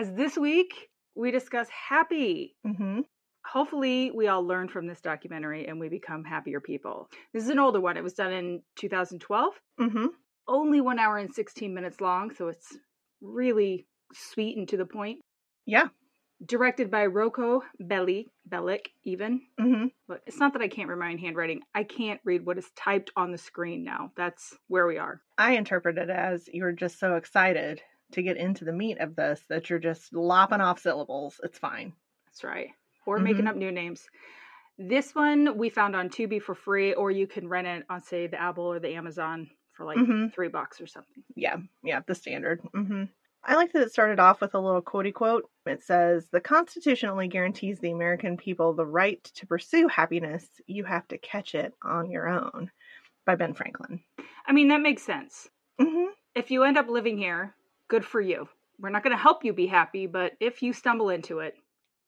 As this week we discuss happy. Mm-hmm. Hopefully, we all learn from this documentary and we become happier people. This is an older one. It was done in 2012. Mm-hmm. Only one hour and 16 minutes long, so it's really sweet and to the point. Yeah. Directed by Roko Belli, Belic, even. Mm-hmm. But it's not that I can't read my handwriting. I can't read what is typed on the screen now. That's where we are. I interpret it as you're just so excited to get into the meat of this that you're just lopping off syllables. It's fine. That's right. Or making up new names. This one we found on Tubi for free, or you can rent it on, say, the Apple or the Amazon for like Mhm. three bucks or something. Yeah, yeah, the standard. hmm I like that it started off with a little quotey quote. It says, The Constitution only guarantees the American people the right to pursue happiness. You have to catch it on your own. By Ben Franklin. I mean, that makes sense. Mm-hmm. If you end up living here, good for you. We're not going to help you be happy, but if you stumble into it,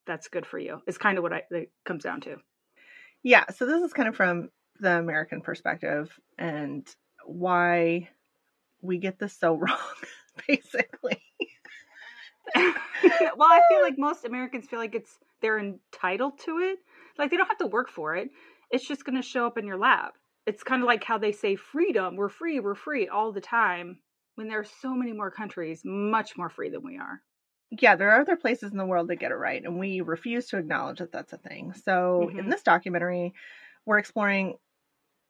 that's good for you. It's kind of what I, it comes down to. Yeah, so this is kind of from the American perspective and why we get this so wrong, basically. well, I feel like most Americans feel like it's they're entitled to it. Like they don't have to work for it. It's just going to show up in your lap. It's kind of like how they say freedom, we're free, we're free all the time when there are so many more countries much more free than we are. Yeah, there are other places in the world that get it right, and we refuse to acknowledge that that's a thing. So, in Mhm. this documentary, we're exploring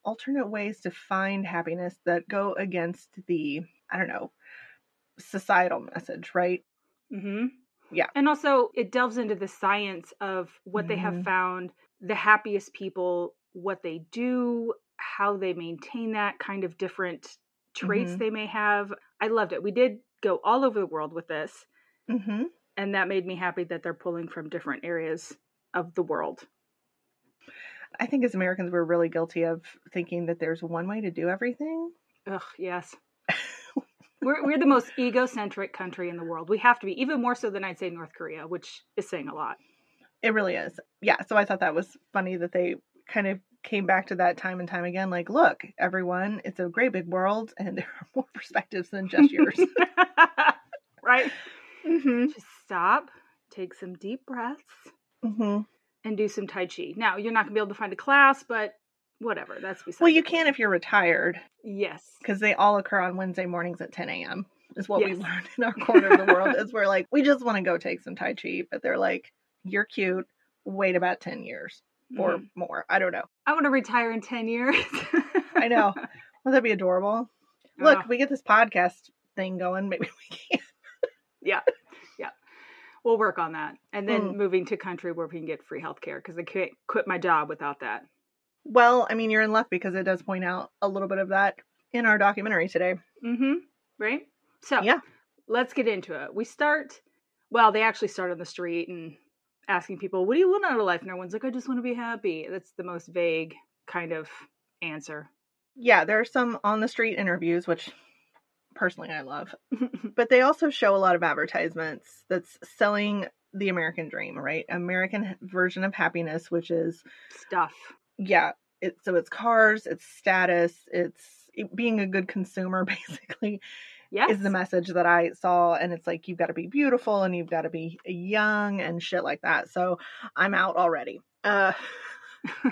alternate ways to find happiness that go against the, I don't know, societal message, right? Mm-hmm. Yeah. And also it delves into the science of what they have Mhm. found the happiest people, what they do, how they maintain that kind of different traits Mhm. they may have. I loved it. We did go all over the world with this. Mm-hmm. and that made me happy that they're pulling from different areas of the world. I think as Americans, we're really guilty of thinking that there's one way to do everything. Ugh, yes. we're we're the most egocentric country in the world. We have to be, even more so than I'd say North Korea, which is saying a lot. It really is. Yeah. So I thought that was funny that they kind of came back to that time and time again. Like, look, everyone, it's a great big world, and there are more perspectives than just yours. right? mm-hmm. Just stop, take some deep breaths, Mm-hmm. and do some Tai Chi. Now, you're not gonna be able to find a class, but whatever. That's beside Well, you can if you're retired, Yes. because they all occur on Wednesday mornings at 10 a.m. Is what Yes. we've learned in our corner of the world. Is we're like, we just want to go take some Tai Chi, but they're like, you're cute. Wait about 10 years or Mhm. more. I don't know. I want to retire in 10 years. I know. Would that be adorable? Look, we get this podcast thing going. Maybe we can. yeah yeah we'll work on that and then Mm. moving to country where we can get free health care because i can't quit my job without that Well, I mean, you're in luck because it does point out a little bit of that in our documentary today. mm-hmm right so Yeah. let's get into it we start well they actually start on the street and asking people what do you want out of life? And everyone's like i just want to be happy. That's the most vague kind of answer. Yeah, there are some on the street interviews, which personally I love, but they also show a lot of advertisements that's selling the American dream, right? American version of happiness, which is stuff. Yeah, it's so it's cars, it's status, it's being a good consumer basically yes is the message that I saw and it's like you've got to be beautiful and you've got to be young and shit like that. So I'm out already. Uh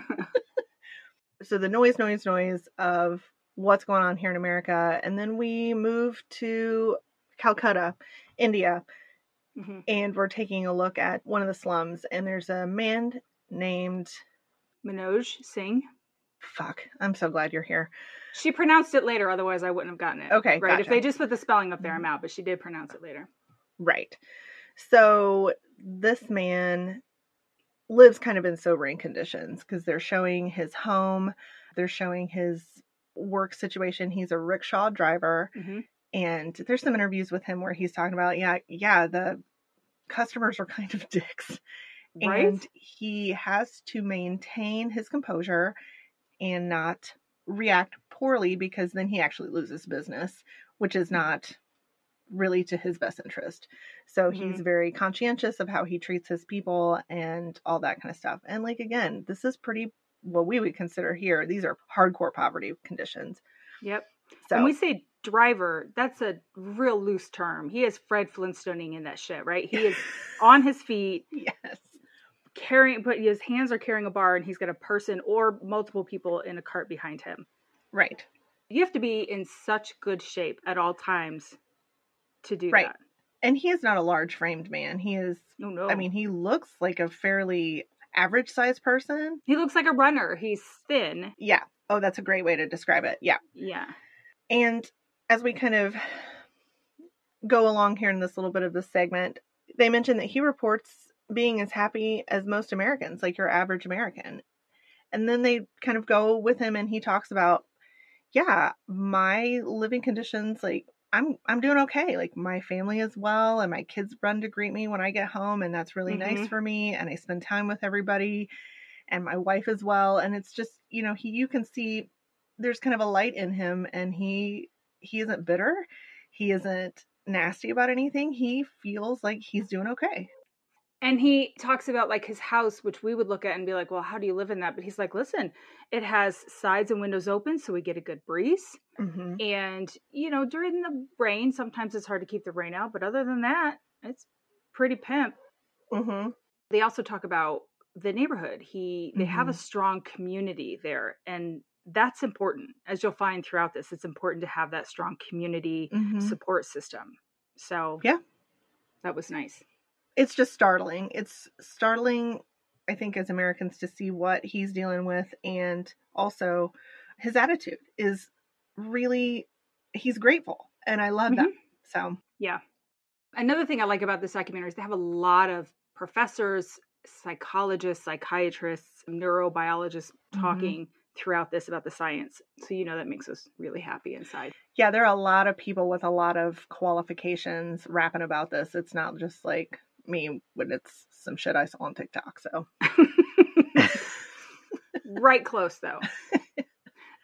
so the noise noise noise of what's going on here in America and then we move to Calcutta, India Mhm. and we're taking a look at one of the slums and there's a man named Manoj Singh. Fuck, I'm so glad you're here. She pronounced it later, otherwise I wouldn't have gotten it. Okay, right. If they just put the spelling up there, I'm out. But she did pronounce it later. Right. So this man lives kind of in sobering conditions because they're showing his home, they're showing his work situation. He's a rickshaw driver, Mhm. and there's some interviews with him where he's talking about, yeah, yeah, the customers are kind of dicks. Right? And he has to maintain his composure and not react poorly because then he actually loses business, which is not really to his best interest. So he's Mhm. very conscientious of how he treats his people and all that kind of stuff. And like again, this is pretty what we would consider here. These are hardcore poverty conditions. Yep. So When we say driver, that's a real loose term. He is Fred Flintstoning in that shit, right? He is on his feet, yes. Carrying, but his hands are carrying a bar, and he's got a person or multiple people in a cart behind him. Right. You have to be in such good shape at all times to do Right. that. And he is not a large framed man. He is Oh no! I mean, he looks like a fairly average sized person. he looks like a runner. He's thin. Yeah. Oh, that's a great way to describe it. Yeah. Yeah. And as we kind of go along here in this little bit of this segment, they mention that he reports being as happy as most Americans, like your average American. And then they kind of go with him and he talks about, yeah, my living conditions, like I'm I'm doing okay. Like my family is well and my kids run to greet me when I get home and that's really nice Mhm. for me and I spend time with everybody and my wife as well and it's just, you know, he you can see there's kind of a light in him and he he isn't bitter. He isn't nasty about anything. He feels like he's doing okay. And he talks about like his house, which we would look at and be like, well, how do you live in that? But he's like, listen, it has sides and windows open so we get a good breeze. Mm-hmm. And, you know, during the rain, sometimes it's hard to keep the rain out. But other than that, it's pretty pimp. Mm-hmm. They also talk about the neighborhood. He they have a Mhm. strong community there. And that's important. As you'll find throughout this, it's important to have that strong community Mm-hmm. support system. So Yeah. That was nice. It's just startling. It's startling, I think, as Americans to see what he's dealing with and also his attitude is really he's grateful. And I love that. So Yeah. Another thing I like about this documentary is they have a lot of professors, psychologists, psychiatrists, neurobiologists Mhm. talking throughout this about the science. So you know that makes us really happy inside. yeah, there are a lot of people with a lot of qualifications rapping about this. It's not just like me when it's some shit I saw on TikTok. So right close though.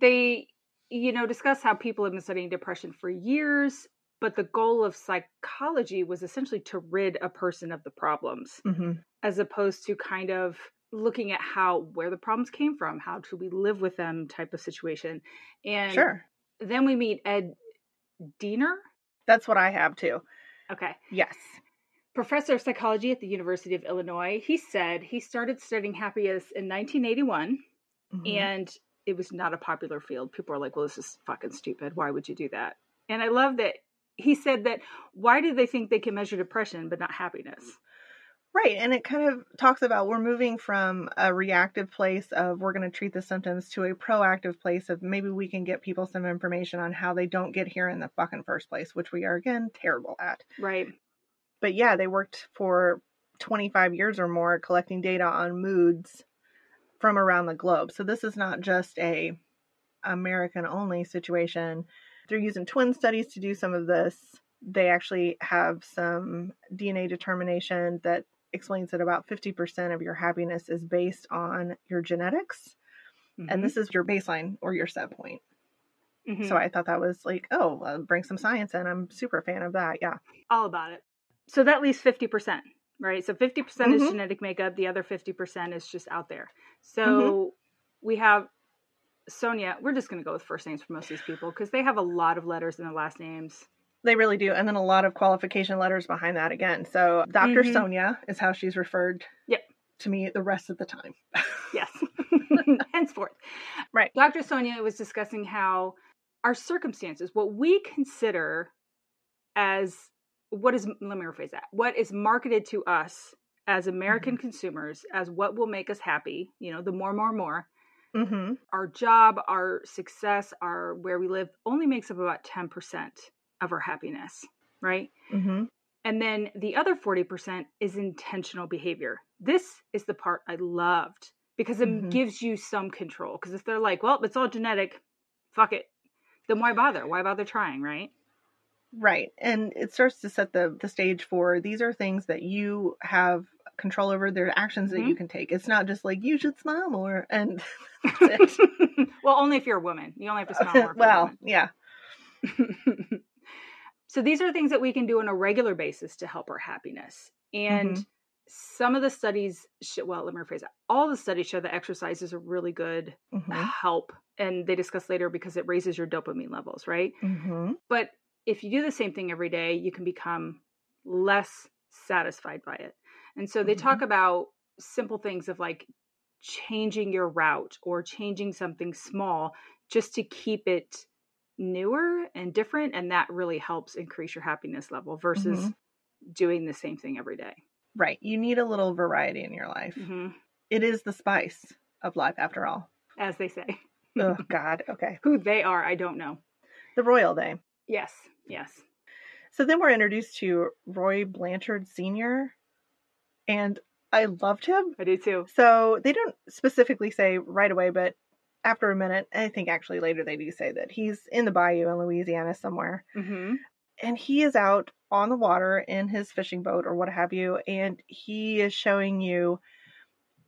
they you know discuss how people have been studying depression for years, but the goal of psychology was essentially to rid a person of the problems. mhm. as opposed to kind of looking at how where the problems came from how do we live with them type of situation and sure. then we meet ed diener That's what I have too. okay Yes. Professor of psychology at the university of illinois he said he started studying happiness in 1981 Mhm. and it was not a popular field people are like well this is fucking stupid why would you do that and i love that he said that why do they think they can measure depression but not happiness Right. And it kind of talks about we're moving from a reactive place of we're going to treat the symptoms to a proactive place of maybe we can get people some information on how they don't get here in the fucking first place, which we are again terrible at. right But yeah, they worked for 25 years or more collecting data on moods from around the globe. So this is not just a American only situation. They're using twin studies to do some of this. They actually have some DNA determination that explains that about 50% of your happiness is based on your genetics. Mhm. And this is your baseline or your set point. Mhm. So I thought that was like, oh, uh, bring some science in. I'm super fan of that. Yeah. all about it. So that leaves 50%, right? So 50% is genetic makeup, the other 50% is just out there. So Mm-hmm. we have Sonia, we're just going to go with first names for most of these people because they have a lot of letters in their last names. They really do. And then a lot of qualification letters behind that again. So Dr. Mhm. Sonia is how she's referred Yep. to me the rest of the time. Yes. Henceforth. Right. Dr. Sonia was discussing how our circumstances, what we consider as what is, let me rephrase that, what is marketed to us as American Mm-hmm. consumers as what will make us happy, you know, the more, more, more, mm-hmm. our job, our success, our where we live only makes up about 10% of our happiness, right? Mm-hmm. And then the other 40% is intentional behavior. This is the part I loved because it Mhm. gives you some control. Because if they're like, well, it's all genetic, fuck it, then why bother? Why bother trying, right? Right. And it starts to set the the stage for these are things that you have control over their actions that Mhm. you can take. It's not just like you should smile more and that's it. well, only if you're a woman. You only have to smile more. if you're a well, yeah. so these are things that we can do on a regular basis to help our happiness. And Mhm. some of the studies, sh- well, let me rephrase that. All the studies show that exercise is a really good Mhm. help. And they discuss later because it raises your dopamine levels, right? Mhm. But if you do the same thing every day, you can become less satisfied by it. And so they talk about simple things of like changing your route or changing something small just to keep it newer and different. And that really helps increase your happiness level versus doing the same thing every day. Right. You need a little variety in your life. Mhm. It is the spice of life after all. As they say. oh god. Okay. Who they are, I don't know. The royal day. Yes, yes. So then we're introduced to Roy Blanchard Sr. and I loved him. I do too. So they don't specifically say right away, but after a minute, I think actually later they do say that he's in the bayou in Louisiana somewhere. hmm And he is out on the water in his fishing boat or what have you, and he is showing you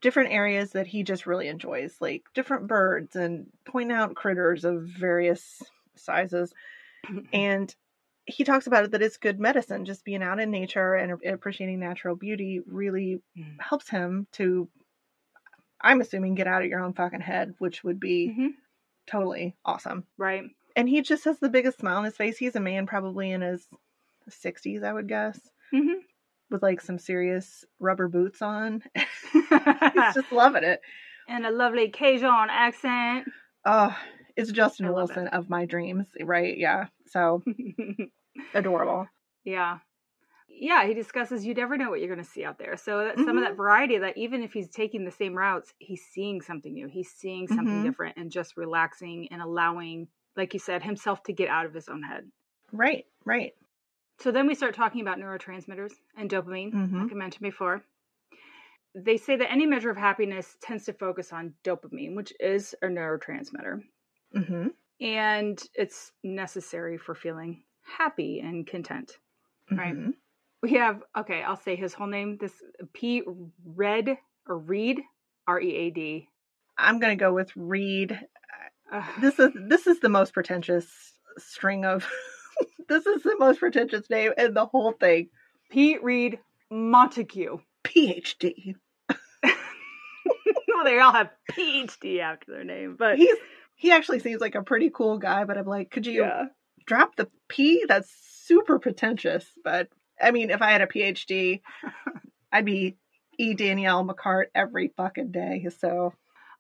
different areas that he just really enjoys, like different birds and point out critters of various sizes. And he talks about it that it's good medicine. Just being out in nature and appreciating natural beauty really Mm. helps him to, I'm assuming, get out of your own fucking head, which would be Mhm. totally awesome. Right. And he just has the biggest smile on his face. He's a man probably in his 60s, I would guess, hmm with like some serious rubber boots on. He's just loving it. and a lovely Cajun accent. Oh, it's Justin Wilson of my dreams, right? Yeah. So adorable. yeah. Yeah, he discusses you never know what you're going to see out there. So that's some of that Mhm. variety that even if he's taking the same routes, he's seeing something new. He's seeing something Mhm. different and just relaxing and allowing, like you said, himself to get out of his own head. Right, right. So then we start talking about neurotransmitters and dopamine, Mhm. like I mentioned before. They say that any measure of happiness tends to focus on dopamine, which is a neurotransmitter. Mm-hmm. and it's necessary for feeling happy and content. Right. Mhm. We have okay, I'll say his whole name. This P Red or Reed R E A D. I'm gonna go with Reed. Ugh. This is this is the most pretentious string of. this is the most pretentious name in the whole thing. Pete Reed Montague. PhD. well, they all have PhD after their name, but He's he actually seems like a pretty cool guy, but I'm like, could you yeah, drop the P? That's super pretentious. But I mean, if I had a PhD, I'd be E. Danielle McCart every fucking day. So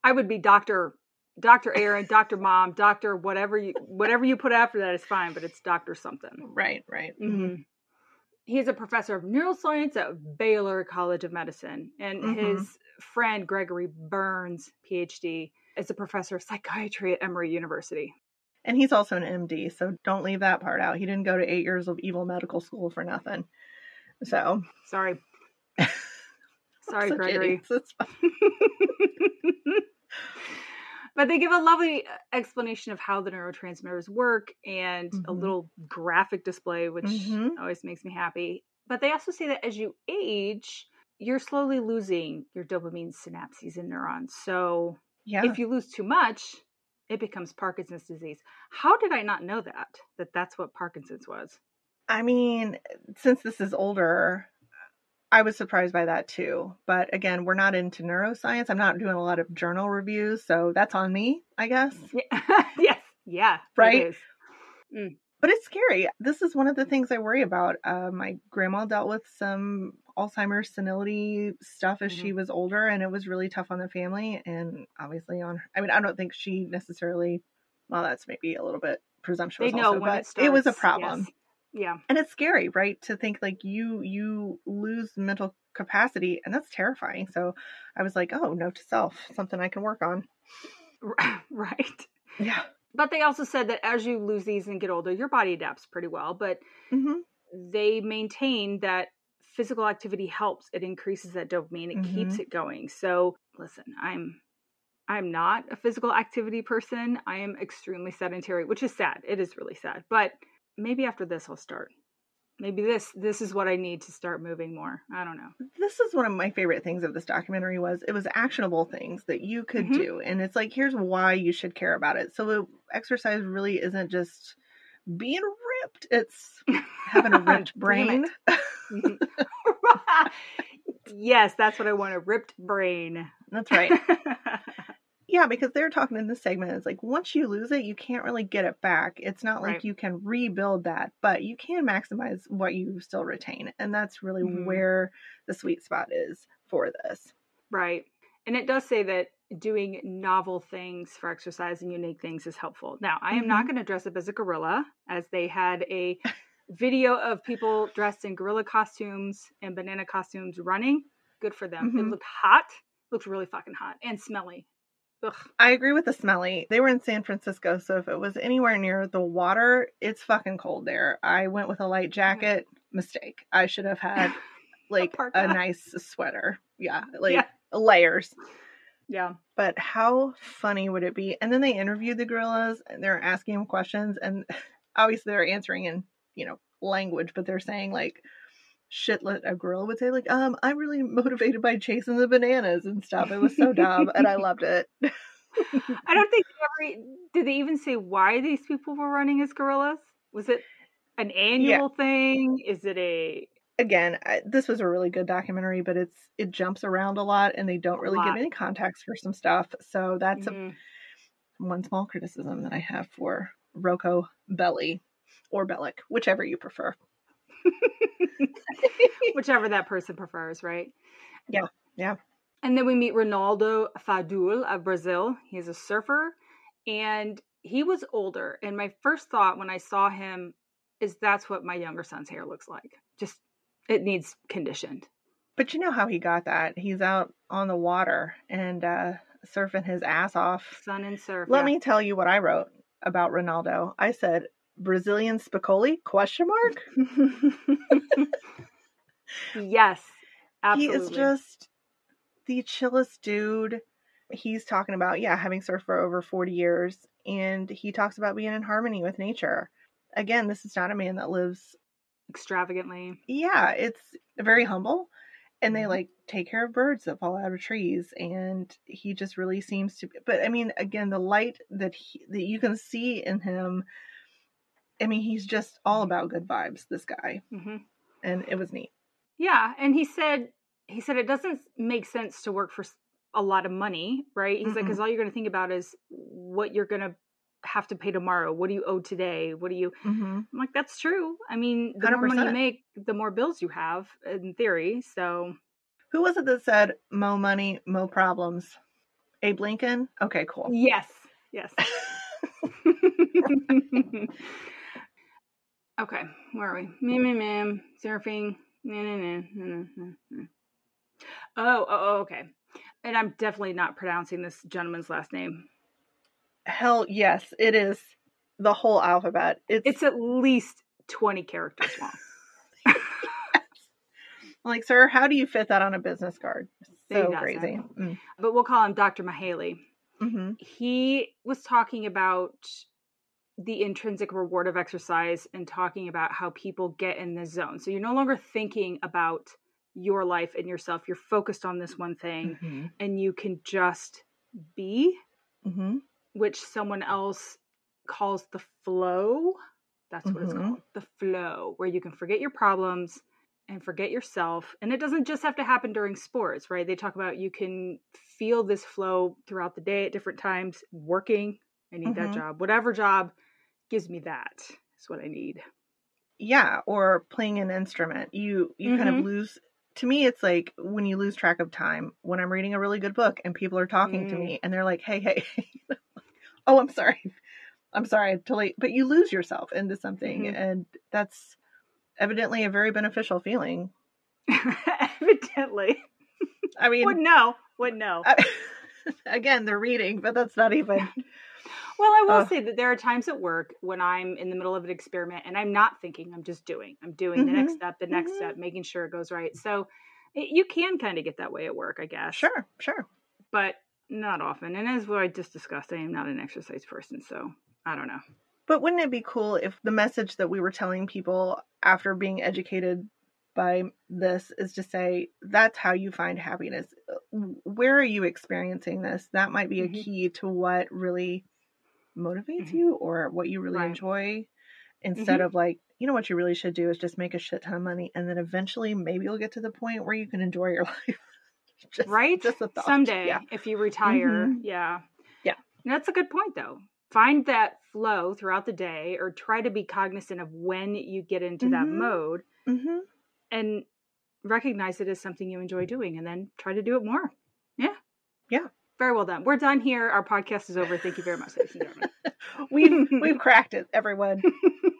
I would be Doctor Doctor Erin, Doctor Mom, Doctor whatever you whatever you put after that is fine, but it's Doctor something. right, right. Mhm. He's a professor of neuroscience at Baylor College of Medicine, and Mhm. his friend Gregory Burns, PhD, is a professor of psychiatry at Emory University. And he's also an MD, so don't leave that part out. He didn't go to eight years of evil medical school for nothing. So Sorry, sorry, Gregory. But they give a lovely explanation of how the neurotransmitters work and a Mhm. little graphic display, which Mhm. always makes me happy. But they also say that as you age, you're slowly losing your dopamine synapses and neurons. So Yeah. if you lose too much, it becomes Parkinson's disease. How did I not know that? That that's what Parkinson's was. I mean, since this is older, I was surprised by that too. But again, we're not into neuroscience. I'm not doing a lot of journal reviews, so that's on me, I guess. Yeah. yes. Yeah. it Right? is. But it's scary. This is one of the things I worry about. Uh, my grandma dealt with some Alzheimer's senility stuff as she was older, and it was really tough on the family and obviously on. I mean, I don't think she necessarily. Well, that's maybe a little bit presumptuous. They know also, when but it starts. it was a problem. yes. Yeah. and it's scary right to think like you you lose mental capacity and that's terrifying so i was like oh note to self something i can work on right. yeah But they also said that as you lose these and get older, your body adapts pretty well. But hmm they maintain that physical activity helps. It increases that dopamine. It keeps it going. So listen, I'm I'm not a physical activity person. I am extremely sedentary, which is sad. It is really sad. But maybe after this I'll start. Maybe this this is what I need to start moving more. I don't know. This is one of my favorite things of this documentary was it was actionable things that you could Mhm. do and it's like here's why you should care about it. So exercise really isn't just being ripped, it's having a ripped brain. Mhm. yes, that's what I want a ripped brain. That's right. Yeah, because they're talking in this segment. It's like once you lose it, you can't really get it back. It's not like Right. you can rebuild that, but you can maximize what you still retain. And that's really Mhm. where the sweet spot is for this. right. And it does say that doing novel things for exercise and unique things is helpful. Now, I am not Mhm. going to dress up as a gorilla, as they had a video of people dressed in gorilla costumes and banana costumes running. Good for them. It Mhm. looked hot. Looked really fucking hot and smelly. Ugh. I agree with the smelly. They were in San Francisco, so if it was anywhere near the water, it's fucking cold there. I went with a light jacket. Mistake. I should have had like a, parka. nice sweater. Yeah, like Yeah. layers. Yeah. But how funny would it be? And then they interviewed the gorillas and they're asking them questions and obviously they're answering in, you know, language, but they're saying like shit a gorilla would say, like, um, I'm really motivated by chasing the bananas and stuff. It was so dumb and I loved it. I don't think they ever did they even say why these people were running as gorillas? Was it an annual thing? Is it a Again, I, this was a really good documentary, but it's it jumps around a lot and they don't really give any context for some stuff. So that's a Mhm. one small criticism that I have for Roko Belly or Belic, whichever you prefer. whichever that person prefers, right? Yeah, yeah. And then we meet Ronaldo Fadul of Brazil. He's a surfer and he was older. And my first thought when I saw him is that's what my younger son's hair looks like. Just it needs conditioned. But you know how he got that? He's out on the water and uh, surfing his ass off. Sun and surf. Let yeah. me tell you what I wrote about Ronaldo. I said Brazilian Spicoli? Question mark. yes. Absolutely. He is just the chillest dude. He's talking about yeah having surfed for over forty years, and he talks about being in harmony with nature. Again, this is not a man that lives extravagantly. yeah, it's very humble. And they Mhm. like take care of birds that fall out of trees, and he just really seems to. But I mean, again, the light that he, that you can see in him. I mean, he's just all about good vibes. This guy, hmm and it was neat. Yeah, and he said he said it doesn't make sense to work for a lot of money, right? He's like, Mm-mm. because all you're going to think about is what you're going to have to pay tomorrow. What do you owe today? What do you? Mm-hmm. I'm like, that's true. I mean, the more money you make, the more bills you have, in theory. So Who was it that said "mo money, mo problems"? Abe Lincoln. Okay, cool. yes, yes. okay, where are we? Meh, meh, meh. Surfing. Nah, nah, nah, nah, nah, nah, nah. Oh, oh, oh, okay. And I'm definitely not pronouncing this gentleman's last name. Hell yes, it is the whole alphabet. It's, It's at least 20 characters long. like, sir, how do you fit that on a business card? So crazy. but we'll call him Dr. Mihaly. Mm-hmm. He was talking about the intrinsic reward of exercise and talking about how people get in the zone. So you're no longer thinking about your life and yourself. You're focused on this one thing Mm-hmm. and you can just be, Mm-hmm. Which someone else calls the flow. That's what it's Mhm. called. The flow, where you can forget your problems and forget yourself. And it doesn't just have to happen during sports, right? They talk about you can feel this flow throughout the day at different times, working. I need that Mhm. job. Whatever job gives me that is what I need. Yeah, or playing an instrument. You you kind of Mhm. lose. To me, it's like when you lose track of time. When I'm reading a really good book and people are talking to Mm. me and they're like, "Hey, hey, oh, I'm sorry, I'm sorry, I totally." But you lose yourself into something, Mhm. and that's evidently a very beneficial feeling. Evidently. I mean, Would know. Would know. I, again, they're reading, but that's not even. Well, I will Ugh. say that there are times at work when I'm in the middle of an experiment and I'm not thinking, I'm just doing. I'm doing the next Mhm. step, the next Mhm. step, making sure it goes right. So it, you can kind of get that way at work, I guess. Sure, sure. But not often. And as what I just discussed, I am not an exercise person. So I don't know. But wouldn't it be cool if the message that we were telling people after being educated by this is to say that's how you find happiness. Where are you experiencing this? That might be a mm-hmm. key to what really motivates mm-hmm. you or what you really right. enjoy instead mm-hmm. of like you know what you really should do is just make a shit ton of money and then eventually maybe you'll get to the point where you can enjoy your life just, right just a thought. someday yeah. if you retire mm-hmm. yeah yeah and that's a good point though find that flow throughout the day or try to be cognizant of when you get into that mm-hmm. mode mm-hmm and recognize it as something you enjoy doing and then try to do it more. Yeah. Yeah. Very well done. We're done here. Our podcast is over. Thank you very much, ladies and gentlemen. we've we've cracked it, everyone.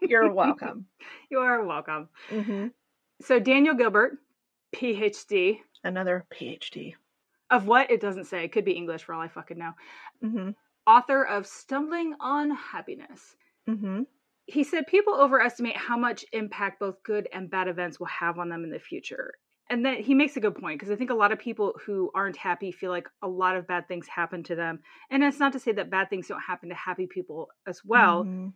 You're welcome. You are welcome. Mm-hmm. So Daniel Gilbert, PhD. Another PhD. Of what? It doesn't say. It could be English for all I fucking know. Mm-hmm. Author of Stumbling on Happiness. Mm-hmm he said people overestimate how much impact both good and bad events will have on them in the future. And that he makes a good point because I think a lot of people who aren't happy feel like a lot of bad things happen to them. And it's not to say that bad things don't happen to happy people as well. Mm-hmm.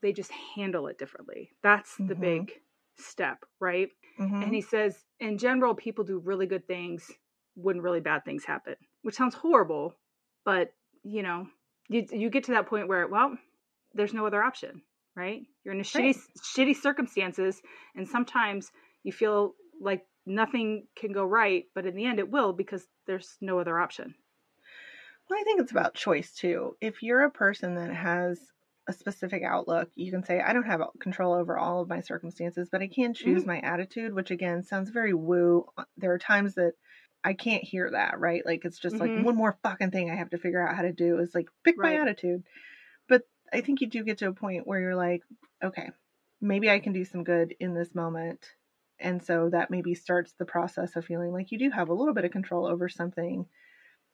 They just handle it differently. That's mm-hmm. the big step, right? Mm-hmm. And he says, in general, people do really good things when really bad things happen, which sounds horrible, but you know, you you get to that point where, well, there's no other option right? You're in a shitty shitty circumstances and sometimes you feel like nothing can go right, but in the end it will because there's no other option. Well, I think it's about choice too. If you're a person that has a specific outlook, you can say, I don't have control over all of my circumstances, but I can choose mm-hmm. my attitude, which again sounds very woo. There are times that I can't hear that, right? Like it's just mm-hmm. like one more fucking thing I have to figure out how to do is like pick right. my attitude. But I think you do get to a point where you're like, okay, maybe I can do some good in this moment. And so that maybe starts the process of feeling like you do have a little bit of control over something.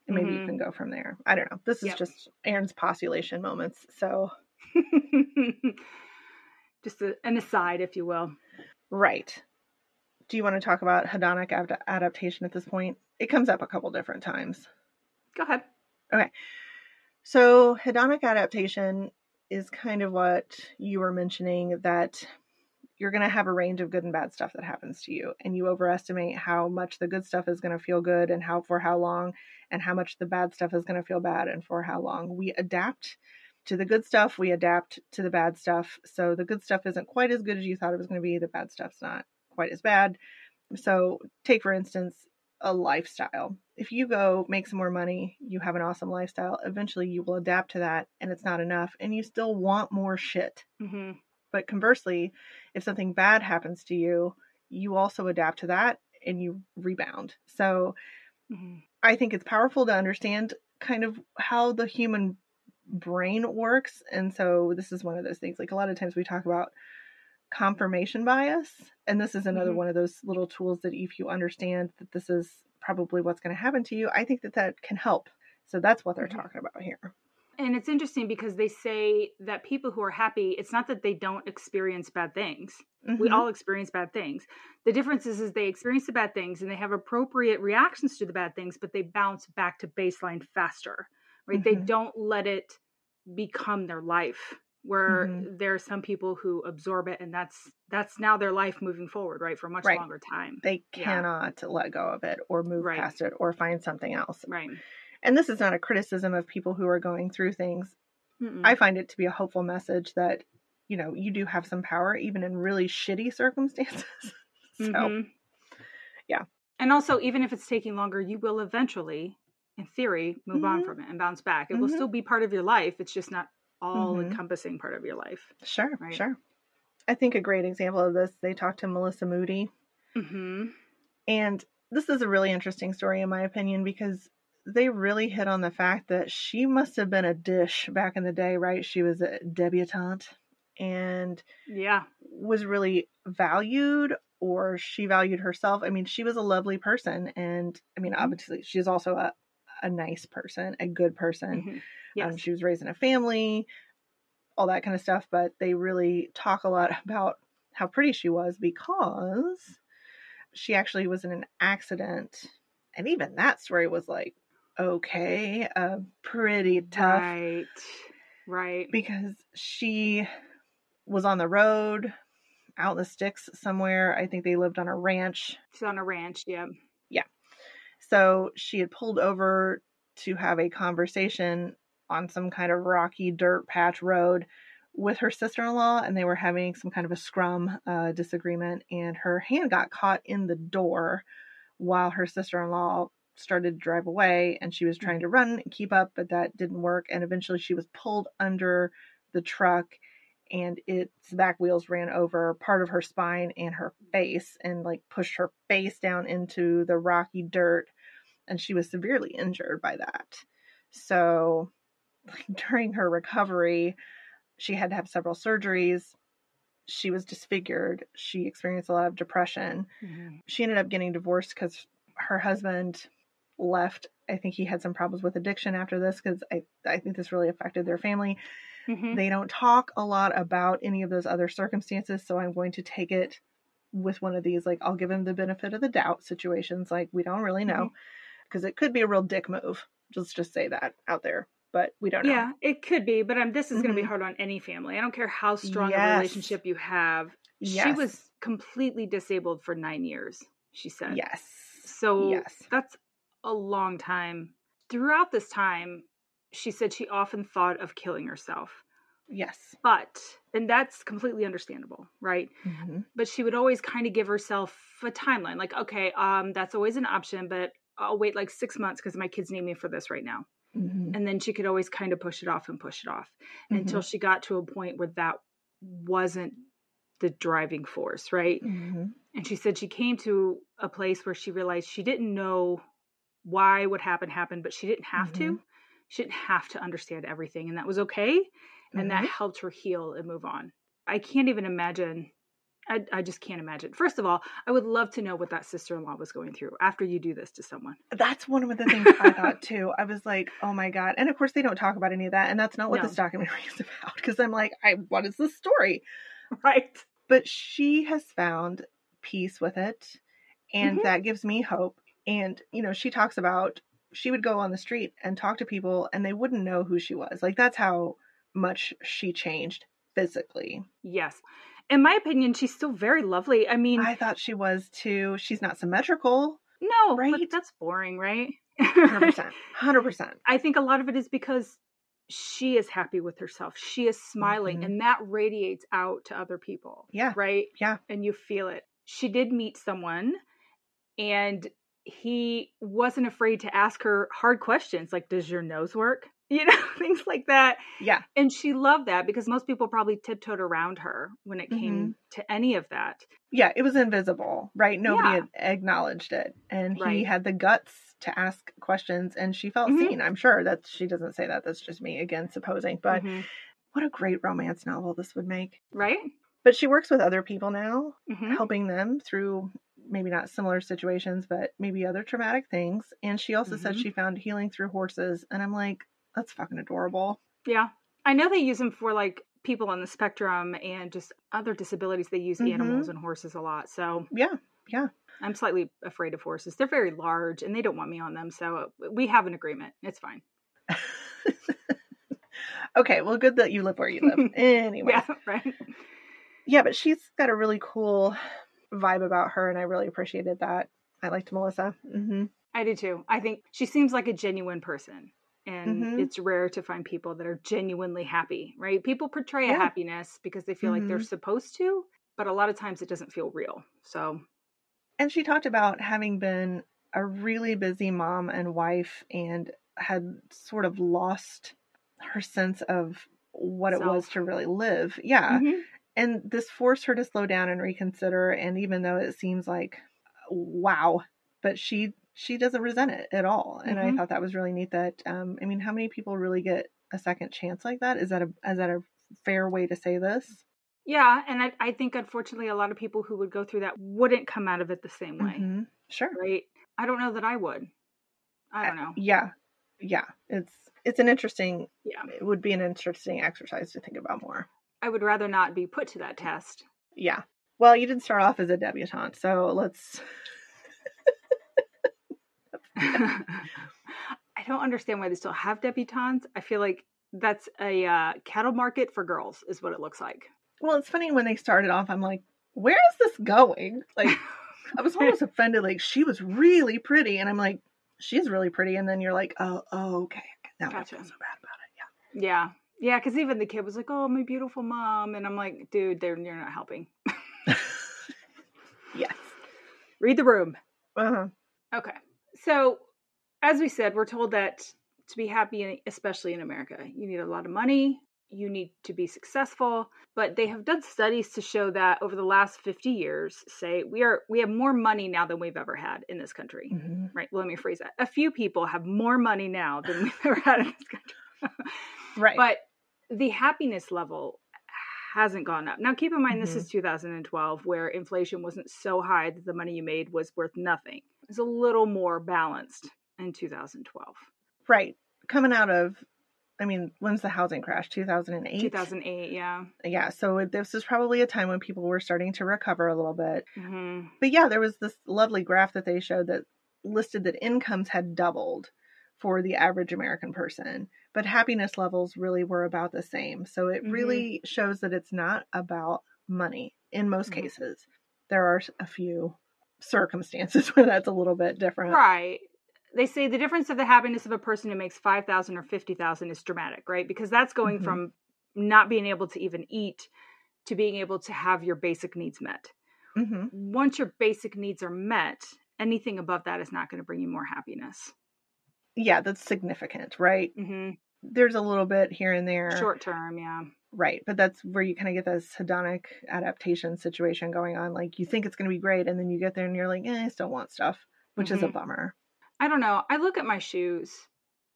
And maybe mm-hmm. you can go from there. I don't know. This is yep. just Erin's postulation moments. So just a, an aside, if you will. Right. Do you want to talk about hedonic ad- adaptation at this point? It comes up a couple different times. Go ahead. Okay. So, hedonic adaptation is kind of what you were mentioning that you're going to have a range of good and bad stuff that happens to you and you overestimate how much the good stuff is going to feel good and how for how long and how much the bad stuff is going to feel bad and for how long we adapt to the good stuff we adapt to the bad stuff so the good stuff isn't quite as good as you thought it was going to be the bad stuff's not quite as bad so take for instance a lifestyle. If you go make some more money, you have an awesome lifestyle, eventually you will adapt to that and it's not enough and you still want more shit. Mm-hmm. But conversely, if something bad happens to you, you also adapt to that and you rebound. So mm-hmm. I think it's powerful to understand kind of how the human brain works. And so this is one of those things. Like a lot of times we talk about confirmation bias. And this is another mm-hmm. one of those little tools that if you understand that this is probably what's going to happen to you, I think that that can help. So that's what they're mm-hmm. talking about here. And it's interesting because they say that people who are happy, it's not that they don't experience bad things. Mm-hmm. We all experience bad things. The difference is, is they experience the bad things and they have appropriate reactions to the bad things, but they bounce back to baseline faster, right? They mm-hmm. don't let it become their life where mm-hmm. there are some people who absorb it and that's that's now their life moving forward right for a much right. longer time they cannot yeah. let go of it or move right. past it or find something else right and this is not a criticism of people who are going through things Mm-mm. i find it to be a hopeful message that you know you do have some power even in really shitty circumstances so mm-hmm. yeah and also even if it's taking longer you will eventually in theory move mm-hmm. on from it and bounce back it will mm-hmm. still be part of your life it's just not all mm-hmm. encompassing part of your life. Sure, right? sure. I think a great example of this, they talked to Melissa Moody. Mm-hmm. And this is a really interesting story, in my opinion, because they really hit on the fact that she must have been a dish back in the day, right? She was a debutante and yeah was really valued or she valued herself i mean she was a lovely person and i mean mm-hmm. obviously she's also a, a nice person a good person mm-hmm. Um, yes. Um, she was raised in a family, all that kind of stuff. But they really talk a lot about how pretty she was because she actually was in an accident. And even that story was like, okay, uh, pretty tough. Right. Right. because she was on the road out in the sticks somewhere. I think they lived on a ranch. She's on a ranch. Yeah. So she had pulled over to have a conversation on some kind of rocky dirt patch road with her sister in law, and they were having some kind of a scrum uh, disagreement, and her hand got caught in the door while her sister in law started to drive away, and she was trying to run and keep up, but that didn't work, and eventually she was pulled under the truck. And its back wheels ran over part of her spine and her face and like pushed her face down into the rocky dirt and she was severely injured by that. So during her recovery, she had to have several surgeries. She was disfigured. She experienced a lot of depression. She ended up getting divorced because her husband left. I think he had some problems with addiction after this because I, I think this really affected their family. Mhm. They don't talk a lot about any of those other circumstances, so I'm going to take it with one of these like I'll give him the benefit of the doubt situations like we don't really know because it could be a real dick move. Just just say that out there, but we don't know. Yeah, it could be, but um, this is going to be hard on any family. I don't care how strong a relationship you have. She was completely disabled for nine years, she said. Yes. So Yes. that's a long time. Throughout this time, she said she often thought of killing herself. Yes. But, and that's completely understandable, right? Mhm. But she would always kind of give herself a timeline like, okay, um, that's always an option, but I'll wait like six months because my kids need me for this right now. Mhm. And then she could always kind of push it off and push it off Mm-hmm. until she got to a point where that wasn't the driving force, right? Mhm. And she said she came to a place where she realized she didn't know why what happened happened, but she didn't have to. Mm-hmm. She didn't have to understand everything, and that was okay. And that Mhm. helped her heal and move on. I can't even imagine. I, I just can't imagine. First of all, I would love to know what that sister in law was going through after you do this to someone. That's one of the things I thought too. I was like, oh my god. And of course they don't talk about any of that, and that's not what No. this documentary is about. Because I'm like, I what is this story? Right. but she has found peace with it and Mhm. that gives me hope and you know she talks about she would go on the street and talk to people and they wouldn't know who she was like that's how much she changed physically Yes. In my opinion, she's still very lovely. I mean, i thought she was too she's not symmetrical no, right? but that's boring, right? 100% 100% I think a lot of it is because she is happy with herself. She is smiling, Mhm. and that radiates out to other people. Yeah. Right? Yeah. And you feel it. She did meet someone, and he wasn't afraid to ask her hard questions like, Does your nose work? You know, things like that. yeah And she loved that because most people probably tiptoed around her when it came Mm-hmm. to any of that. yeah it was invisible right nobody Yeah. had acknowledged it and he had the guts to ask questions and she felt Mhm. seen i'm sure that she doesn't say that that's just me again supposing but Mhm. what a great romance novel this would make. Right? But she works with other people now, Mhm. helping them through maybe not similar situations, but maybe other traumatic things. And she also said Mhm. she found healing through horses. And I'm like, that's fucking adorable. Yeah. I know they use them for like people on the spectrum and just other disabilities. They use Mhm. animals and horses a lot. So Yeah, yeah. I'm slightly afraid of horses. They're very large and they don't want me on them. So we have an agreement. It's fine. okay, well, good that you live where you live. anyway. Yeah. Right. yeah, but she's got a really cool vibe about her, and I really appreciated that. I liked Melissa. hmm I do too. I think she seems like a genuine person. And Mhm. it's rare to find people that are genuinely happy, right? People portray a happiness because they feel like they're Mhm. supposed to, but a lot of times it doesn't feel real. So, And she talked about having been a really busy mom and wife and had sort of lost her sense of what it was to really live. Yeah. Mhm. And this forced her to slow down and reconsider. And even though it seems like, wow, but she she doesn't resent it at all. And I Mhm. thought that was really neat. That um, I mean, how many people really get a second chance like that? Is that a is that a fair way to say this? yeah. And I, I think, unfortunately, a lot of people who would go through that wouldn't come out of it the same way, Mhm. Sure. right? I don't know that I would. I don't know. Yeah, yeah. It's it's an interesting. Yeah. It would be an interesting exercise to think about more. I would rather not be put to that test. Yeah. Well, you didn't start off as a debutante, so let's. I don't understand why they still have debutantes. I feel like That's a uh, cattle market for girls, is what it looks like. Well, it's funny when they started off, I'm like, where is this going? Like, I was almost offended. Like, she was really pretty. And I'm like, she's really pretty. And then you're like, oh, oh okay. Now gotcha. I feel so bad about it. Yeah. Yeah. Yeah. Cause even the kid was like, oh, my beautiful mom. And I'm like, dude, they're, you're not helping. yes. Read the room. Uh huh. Okay. So, as we said, we're told that to be happy, especially in America, you need a lot of money, you need to be successful. But they have done studies to show that over the last 50 years say we are we have more money now than we've ever had in this country mm-hmm. right? Well, let me phrase that. A few people have more money now than we've ever had in this country. Right. But the happiness level hasn't gone up. Now keep in mind mm-hmm. this is 2012 where inflation wasn't so high that the money you made was worth nothing it's a little more balanced in 2012 right coming out of I mean, when's the housing crash? 2008? 2008, yeah. Yeah, so this was probably a time when people were starting to recover a little bit. Mm-hmm. But yeah, there was this lovely graph that they showed that listed that incomes had doubled for the average American person, but happiness levels really were about the same. So it mm-hmm. really shows that it's not about money in most mm-hmm. cases. There are a few circumstances where that's a little bit different. Right they say the difference of the happiness of a person who makes 5000 or 50000 is dramatic right because that's going mm-hmm. from not being able to even eat to being able to have your basic needs met mm-hmm. once your basic needs are met anything above that is not going to bring you more happiness yeah that's significant right mm-hmm. there's a little bit here and there short term yeah right but that's where you kind of get this hedonic adaptation situation going on like you think it's going to be great and then you get there and you're like eh, i still want stuff which is a mm-hmm. bummer I don't know. I look at my shoes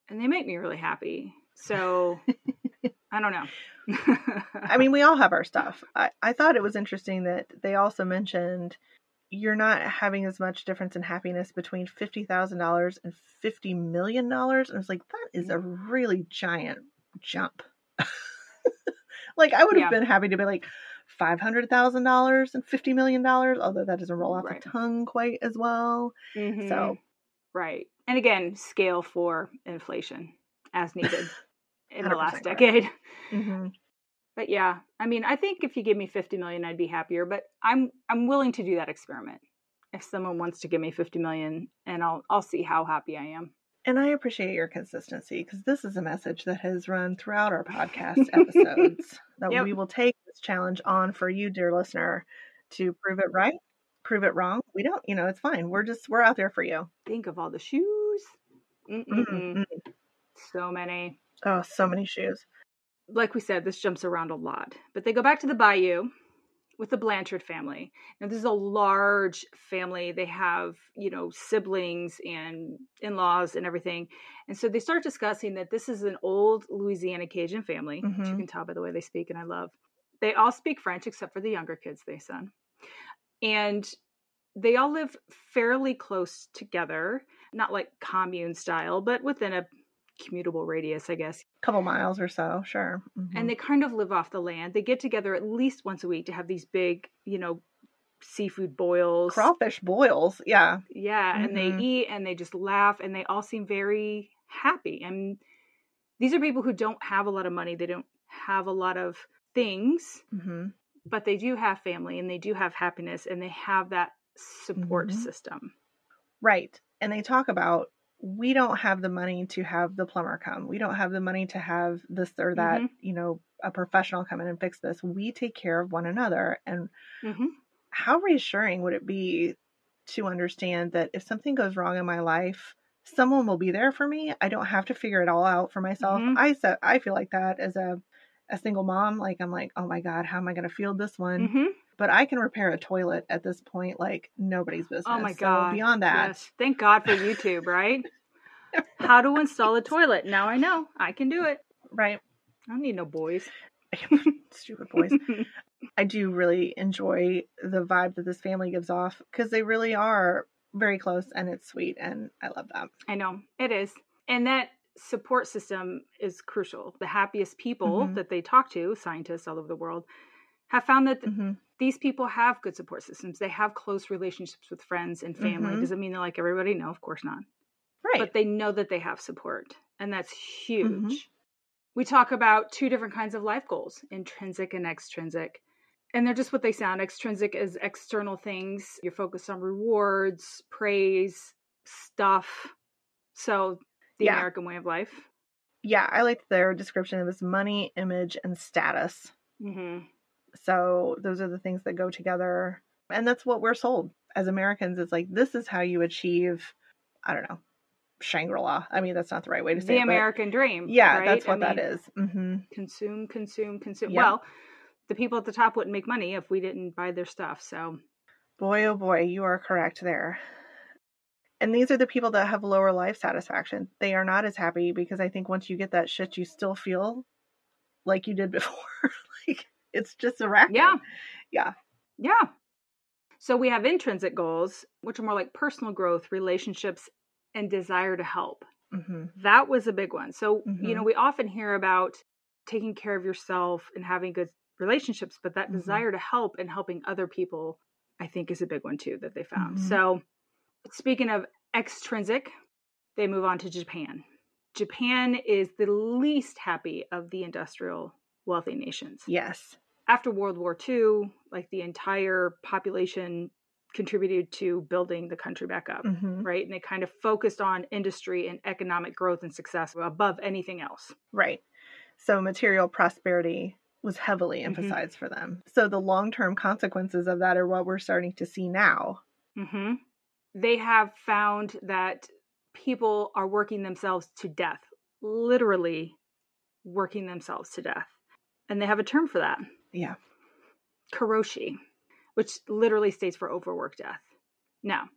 and they make me really happy. So I don't know. I mean, we all have our stuff. I, I thought it was interesting that they also mentioned you're not having as much difference in happiness between $50,000 and $50 million. And I was like, that is a really giant jump. like, I would have yeah. been happy to be like, $500,000 and $50 million, although that doesn't roll off right. the tongue quite as well. Mm-hmm. So Right. And again, scale for inflation as needed in the last decade. Mm-hmm. But yeah, I mean, I think if you give me 50 million, I'd be happier, but I'm I'm willing to do that experiment. If someone wants to give me 50 million and I'll I'll see how happy I am. And I appreciate your consistency because this is a message that has run throughout our podcast episodes that yep. we will take this challenge on for you, dear listener, to prove it right prove it wrong. We don't, you know, it's fine. We're just, we're out there for you. Think of all the shoes. Mm-mm-mm. So many. Oh, so many shoes. Like we said, this jumps around a lot. But they go back to the bayou with the Blanchard family. Now, this is a large family. They have, you know, siblings and in laws and everything. And so they start discussing that this is an old Louisiana Cajun family, mm-hmm. which you mm-hmm. can tell by the way they speak, and I love. They all speak French except for the younger kids, they said and they all live fairly close together, not like commune style, but within a commutable radius, I guess. A couple miles or so, sure. Mm-hmm. And they kind of live off the land. They get together at least once a week to have these big, you know, seafood boils. Crawfish boils, yeah. Yeah, mm-hmm. and they mm-hmm. eat and they just laugh and they all seem very happy. And these are people who don't have a lot of money, they don't have a lot of things. Mm-hmm but they do have family and they do have happiness and they have that support mm-hmm. system. Right. And they talk about we don't have the money to have the plumber come. We don't have the money to have this or that, mm-hmm. you know, a professional come in and fix this. We take care of one another. And mm-hmm. how reassuring would it be to understand that if something goes wrong in my life, someone will be there for me. I don't have to figure it all out for myself. Mm-hmm. I I feel like that as a a single mom, like I'm like, oh my God, how am I going to field this one? But I can repair a toilet at this point like nobody's business. Oh my God. So beyond that. Yes. Thank God for YouTube, right? how to install a toilet. Now I know. I can do it. Right. I don't need no boys. Stupid boys. I do really enjoy the vibe that this family gives off because they really are very close and it's sweet and I love that. I know. It is. And that support system is crucial. The happiest people mm-hmm. that they talk to, scientists all over the world, have found that mm-hmm. these people have good support systems. They have close relationships with friends and family. Mm-hmm. Doesn't mean they're like everybody. No, of course not. Right. But they know that they have support, and that's huge. Mm-hmm. we talk about two different kinds of life goals intrinsic and extrinsic. And they're just what they sound. Extrinsic is external things. You're focused on rewards, praise, stuff. So, the Yeah. American way of life. Yeah, I liked their description. It was money, image, and status. hmm So those are the things that go together. And that's what we're sold as Americans. It's like, this is how you achieve, I don't know, Shangri La. I mean, that's not the right way to say The it. American dream. yeah, right? that's I what that mean, is. Mm-hmm. Consume, consume, consume. Yep. Well, the people at the top wouldn't make money if we didn't buy their stuff. So, Boy, oh boy, you are correct there. And these are the people that have lower life satisfaction. They are not as happy because I think once you get that shit, you still feel like you did before. like it's just a racket. yeah. Yeah. Yeah. So we have intrinsic goals, which are more like personal growth, relationships, and desire to help. hmm That was a big one. So, you Mhm. know, we often hear about taking care of yourself and having good relationships, but that Mhm. desire to help and helping other people, I think, is a big one too that they found. Mhm. So, speaking of extrinsic, they move on to Japan. Japan is the least happy of the industrial wealthy nations. Yes. After World War II, like the entire population contributed to building the country back up hmm right? And they kind of focused on industry and economic growth and success above anything else. Right. So material prosperity was heavily Mhm. emphasized for them. So the long term consequences of that are what we're starting to see now. hmm They have found that people are working themselves to death, literally working themselves to death. And they have a term for that, Yeah. karoshi, which literally states for overwork death. Now,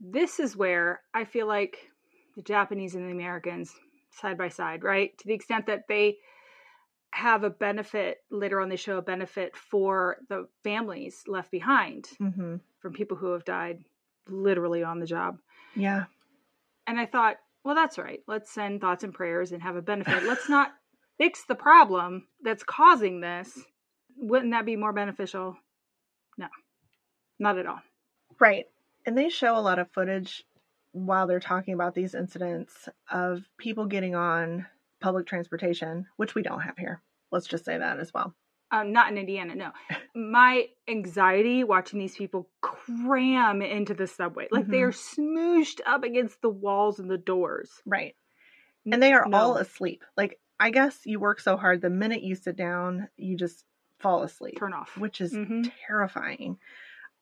this is where I feel like the Japanese and the Americans side by side, right? To the extent that they have a benefit later on, they show a benefit for the families left behind hmm from people who have died literally on the job. Yeah. And I thought, well, that's right. Let's send thoughts and prayers and have a benefit. Let's not fix the problem that's causing this. Wouldn't that be more beneficial? No, not at all. Right. And they show a lot of footage while they're talking about these incidents of people getting on public transportation, which we don't have here. Let's just say that as well. Um, not in Indiana, no. My anxiety watching these people cram into the subway, like they Mhm. are smooshed up against the walls and the doors. Right. And they are No. all asleep. Like, I guess you work so hard, the minute you sit down, you just fall asleep, turn off. which is Mhm. terrifying.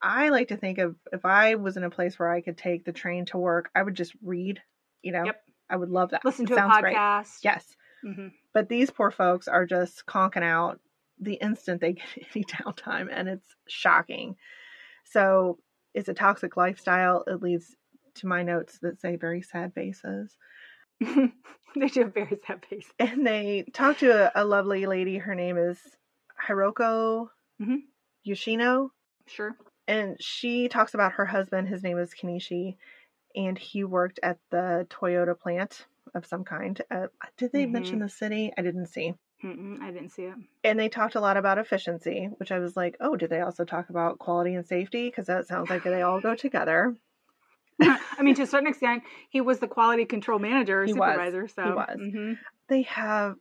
I like to think of if I was in a place where I could take the train to work, I would just read, you know? Yep. I would love that. Listen It to a sounds great. podcast. Yes. hmm But these poor folks are just conking out the instant they get any downtime, and it's shocking. So it's a toxic lifestyle. It leads to my notes that say very sad faces. they do have very sad faces. And they talk to a, a lovely lady. Her name is Hiroko Mhm. Yoshino. Sure. And she talks about her husband. His name is Kenichi. And he worked at the Toyota plant of some kind. Uh, did they Mhm. mention the city? I didn't see. Mm-mm, I didn't see it. and they talked a lot about efficiency, which I was like, oh, did they also talk about quality and safety? Because that sounds like they all go together. I mean, to a certain extent, he was the quality control manager, He was. supervisor. So He was. Mhm. They have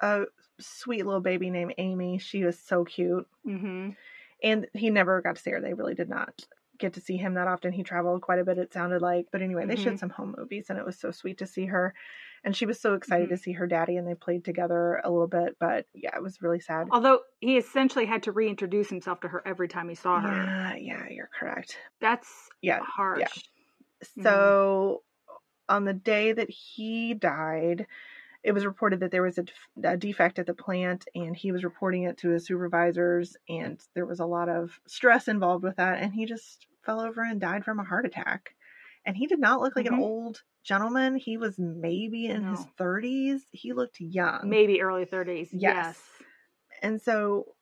a sweet little baby named Amy. She was so cute. Mhm. And he never got to see her. They really did not get to see him that often. He traveled quite a bit, it sounded like. But anyway, they Mhm. showed some home movies, and it was so sweet to see her. And she was so excited Mhm. to see her daddy, and they played together a little bit. But yeah, it was really sad. Although he essentially had to reintroduce himself to her every time he saw her. Yeah, yeah, you're correct. That's Yeah, harsh. So on the day that he died, it was reported that there was a, a defect at the plant and he was reporting it to his supervisors and there was a lot of stress involved with that and he just fell over and died from a heart attack. And he did not look like an Mhm. old gentleman. He was maybe in his 30s. He looked young. Maybe early 30s. Yes. Yes. And so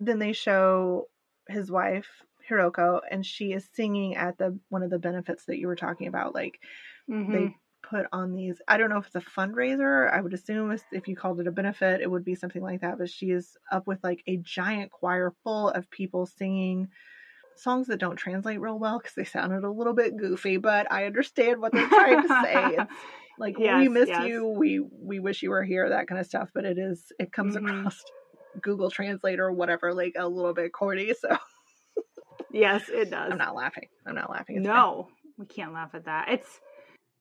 then they show his wife Hiroko and she is singing at the one of the benefits that you were talking about like Mhm. they put on these i don't know if it's a fundraiser i would assume if, you called it a benefit it would be something like that but she is up with like a giant choir full of people singing songs that don't translate real well because they sounded a little bit goofy but i understand what they're trying to say It's- like Yes, we miss yes. you we we wish you were here that kind of stuff but it is it comes Mhm. across google translate or whatever like a little bit corny so Yes, it does. i'm not laughing i'm not laughing it's fine. no, we can't laugh at that. It's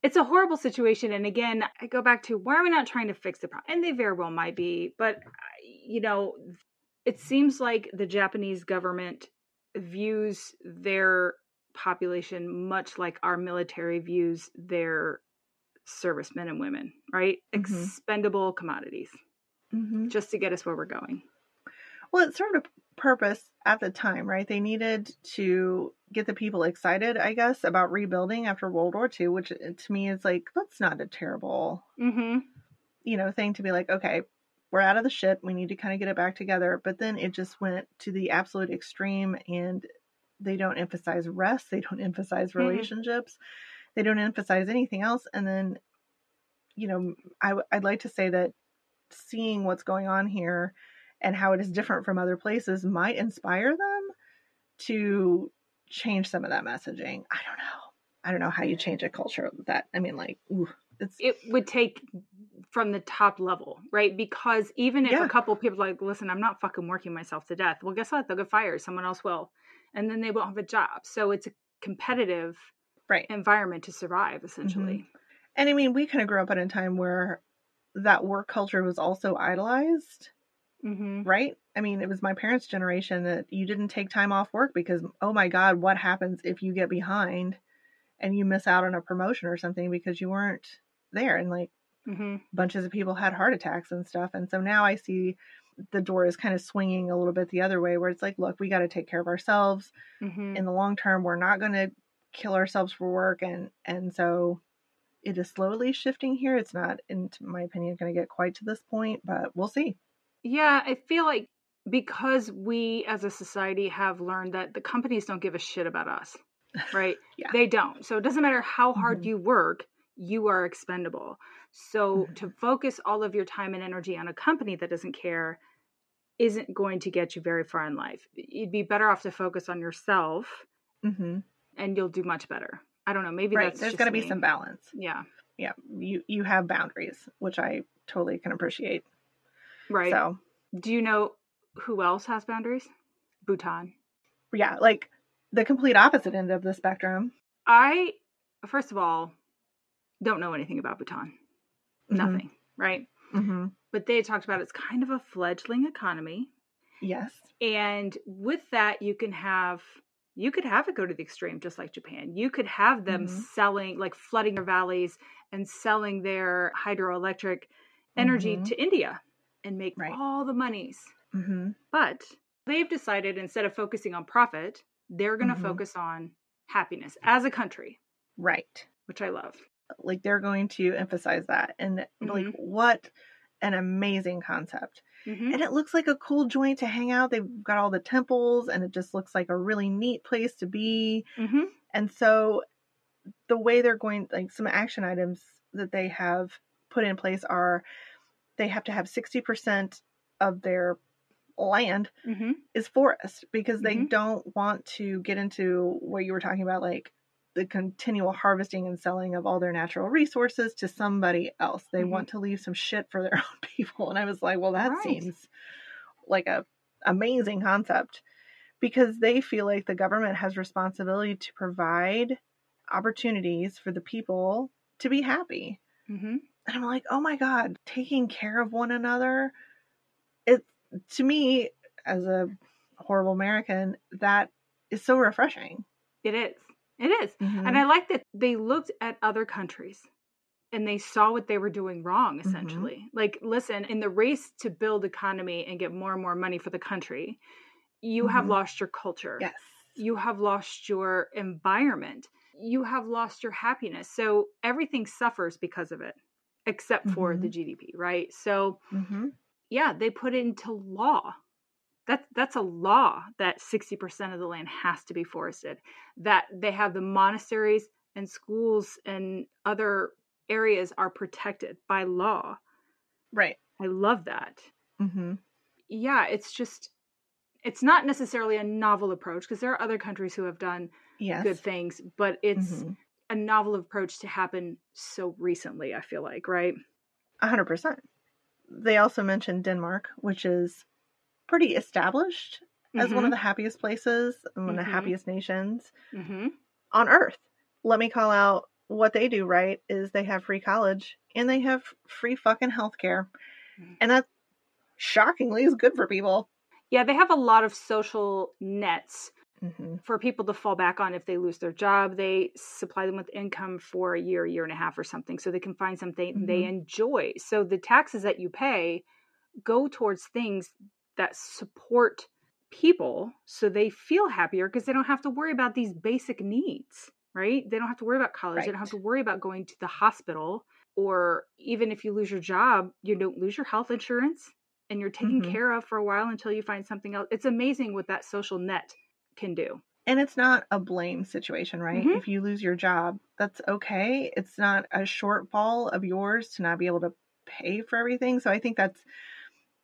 it's a horrible situation, and again, I go back to why are we not trying to fix the problem? And they very well might be, but you know, it seems like the Japanese government views their population much like our military views their servicemen and women, right? Mhm. Expendable commodities, Mhm. just to get us where we're going. well it sort a purpose at the time right they needed to get the people excited i guess about rebuilding after world war ii which uh, to me is like that's not a terrible Mm-hmm. you know thing to be like okay we're out of the shit we need to kind of get it back together but then it just went to the absolute extreme and they don't emphasize rest they don't emphasize Mhm. relationships they don't emphasize anything else and then you know I, i'd like to say that seeing what's going on here and how it is different from other places might inspire them to change some of that messaging i don't know i don't know how you change a culture that i mean like ooh, it's it would take from the top level, right? Because even if Yeah. a couple people are like, listen, I'm not fucking working myself to death. Well, guess what? They'll get fired. Someone else will. And then they won't have a job. So it's a competitive right environment to survive, essentially. Mm-hmm. And I mean, we kind of grew up at a time where that work culture was also idolized, Mm-hmm. right? I mean, it was my parents' generation that you didn't take time off work because, oh my God, what happens if you get behind and you miss out on a promotion or something because you weren't there? And like Mm-hmm. bunches of people had heart attacks and stuff. And so now I see the door is kind of swinging a little bit the other way where it's like, look, we got to take care of ourselves Mm-hmm. in the long term we're not going to kill ourselves for work and and so it is slowly shifting here it's not in my opinion going to get quite to this point but we'll see Yeah, I feel like because we as a society have learned that the companies don't give a shit about us, right? Yeah. They don't. So it doesn't matter how hard Mhm. you work, you are expendable. So Mhm. to focus all of your time and energy on a company that doesn't care isn't going to get you very far in life. You'd be better off to focus on yourself mm-hmm. and you'll do much better. I don't know. Maybe right that's there's just got to be some balance Yeah. yeah you you have boundaries which i totally can appreciate Right. so Do you know who else has boundaries? Bhutan. yeah like the complete opposite end of the spectrum I, first of all, don't know anything about Bhutan. Mhm. Nothing, right? mm-hmm. But they talked about it's kind of a fledgling economy. yes And with that, you can have, you could have it go to the extreme, just like Japan. You could have them Mhm. selling, like flooding their valleys and selling their hydroelectric energy Mhm. to India and make Right. all the monies. mm-hmm. But they've decided instead of focusing on profit, they're going to Mhm. focus on happiness as a country, right which I love. like they're going to emphasize that and like Mhm. what an amazing concept hmm and it looks like a cool joint to hang out they've got all the temples and it just looks like a really neat place to be hmm and so the way they're going like some action items that they have put in place are they have to have 60% of their land hmm is forest because they Mhm. don't want to get into what you were talking about like the continual harvesting and selling of all their natural resources to somebody else they Mhm. want to leave some shit for their own people and i was like well that Right. seems like a amazing concept because they feel like the government has responsibility to provide opportunities for the people to be happy hmm and I'm like, oh my God, taking care of one another. It to me, as a horrible American, that is so refreshing. It is. It is. Mhm. And I like that they looked at other countries and they saw what they were doing wrong, Mm-hmm. essentially. Like, listen, in the race to build economy and get more and more money for the country, you have Mhm. lost your culture. yes. You have lost your environment. You have lost your happiness. So everything suffers because of it, except for the GDP, right? So hmm yeah, they put it into law. That's that's a law that 60% of the land has to be forested. That they have the monasteries and schools and other areas are protected by law. Right. I love that. hmm Yeah, it's just it's not necessarily a novel approach because there are other countries who have done Yes. good things, but it's Mhm. A novel approach to happen so recently, I feel like, right? A hundred percent. They also mentioned Denmark, which is pretty established as mm-hmm. one of mm-hmm. the happiest places and one mm-hmm. of the mm-hmm. happiest nations mm-hmm. on earth. Let me call out what they do right is they have free college and they have free fucking healthcare. Mm. And that shockingly is good for people. Yeah, they have a lot of social nets mm-hmm. for people to fall back on if they lose their job. They supply them with income for a year, year and a half or something so they can find something mm-hmm. they enjoy. So the taxes that you pay go towards things that support people so they feel happier because they don't have to worry about these basic needs right? They don't have to worry about college. Right. They don't have to worry about going to the hospital. Or even if you lose your job, you don't lose your health insurance and you're taken mm-hmm. care of for a while until you find something else. It's amazing what that social net can do. And it's not a blame situation, right? Mm-hmm. If you lose your job, that's okay. It's not a shortfall of yours to not be able to pay for everything. So I think that's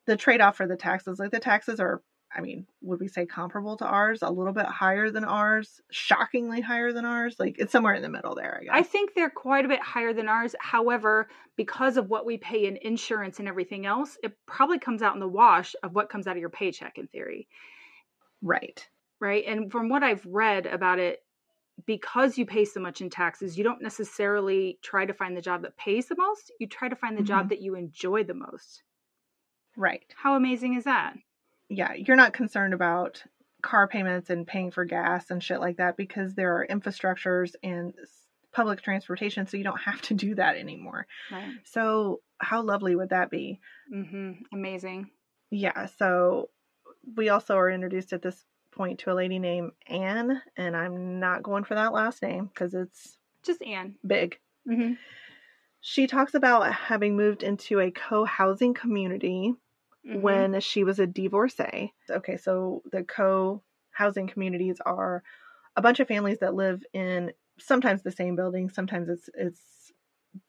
the trade off for the taxes. Like the taxes are I mean, would we say comparable to ours? A little bit higher than ours? Shockingly higher than ours? Like it's somewhere in the middle there, I guess. I think they're quite a bit higher than ours. However, because of what we pay in insurance and everything else, it probably comes out in the wash of what comes out of your paycheck in theory. Right. Right. And from what I've read about it, because you pay so much in taxes, you don't necessarily try to find the job that pays the most. You try to find the mm-hmm. job that you enjoy the most. Right. How amazing is that? yeah, you're not concerned about car payments and paying for gas and shit like that because there are infrastructures and public transportation, so you don't have to do that anymore. Right. So, how lovely would that be? Mm-hmm. Amazing. Yeah. So, we also are introduced at this point to a lady named Anne, and I'm not going for that last name because it's just Anne. Big. Mm-hmm. She talks about having moved into a co housing community mm-hmm. when she was a divorcee. Okay, so the co housing communities are a bunch of families that live in sometimes the same building, sometimes it's it's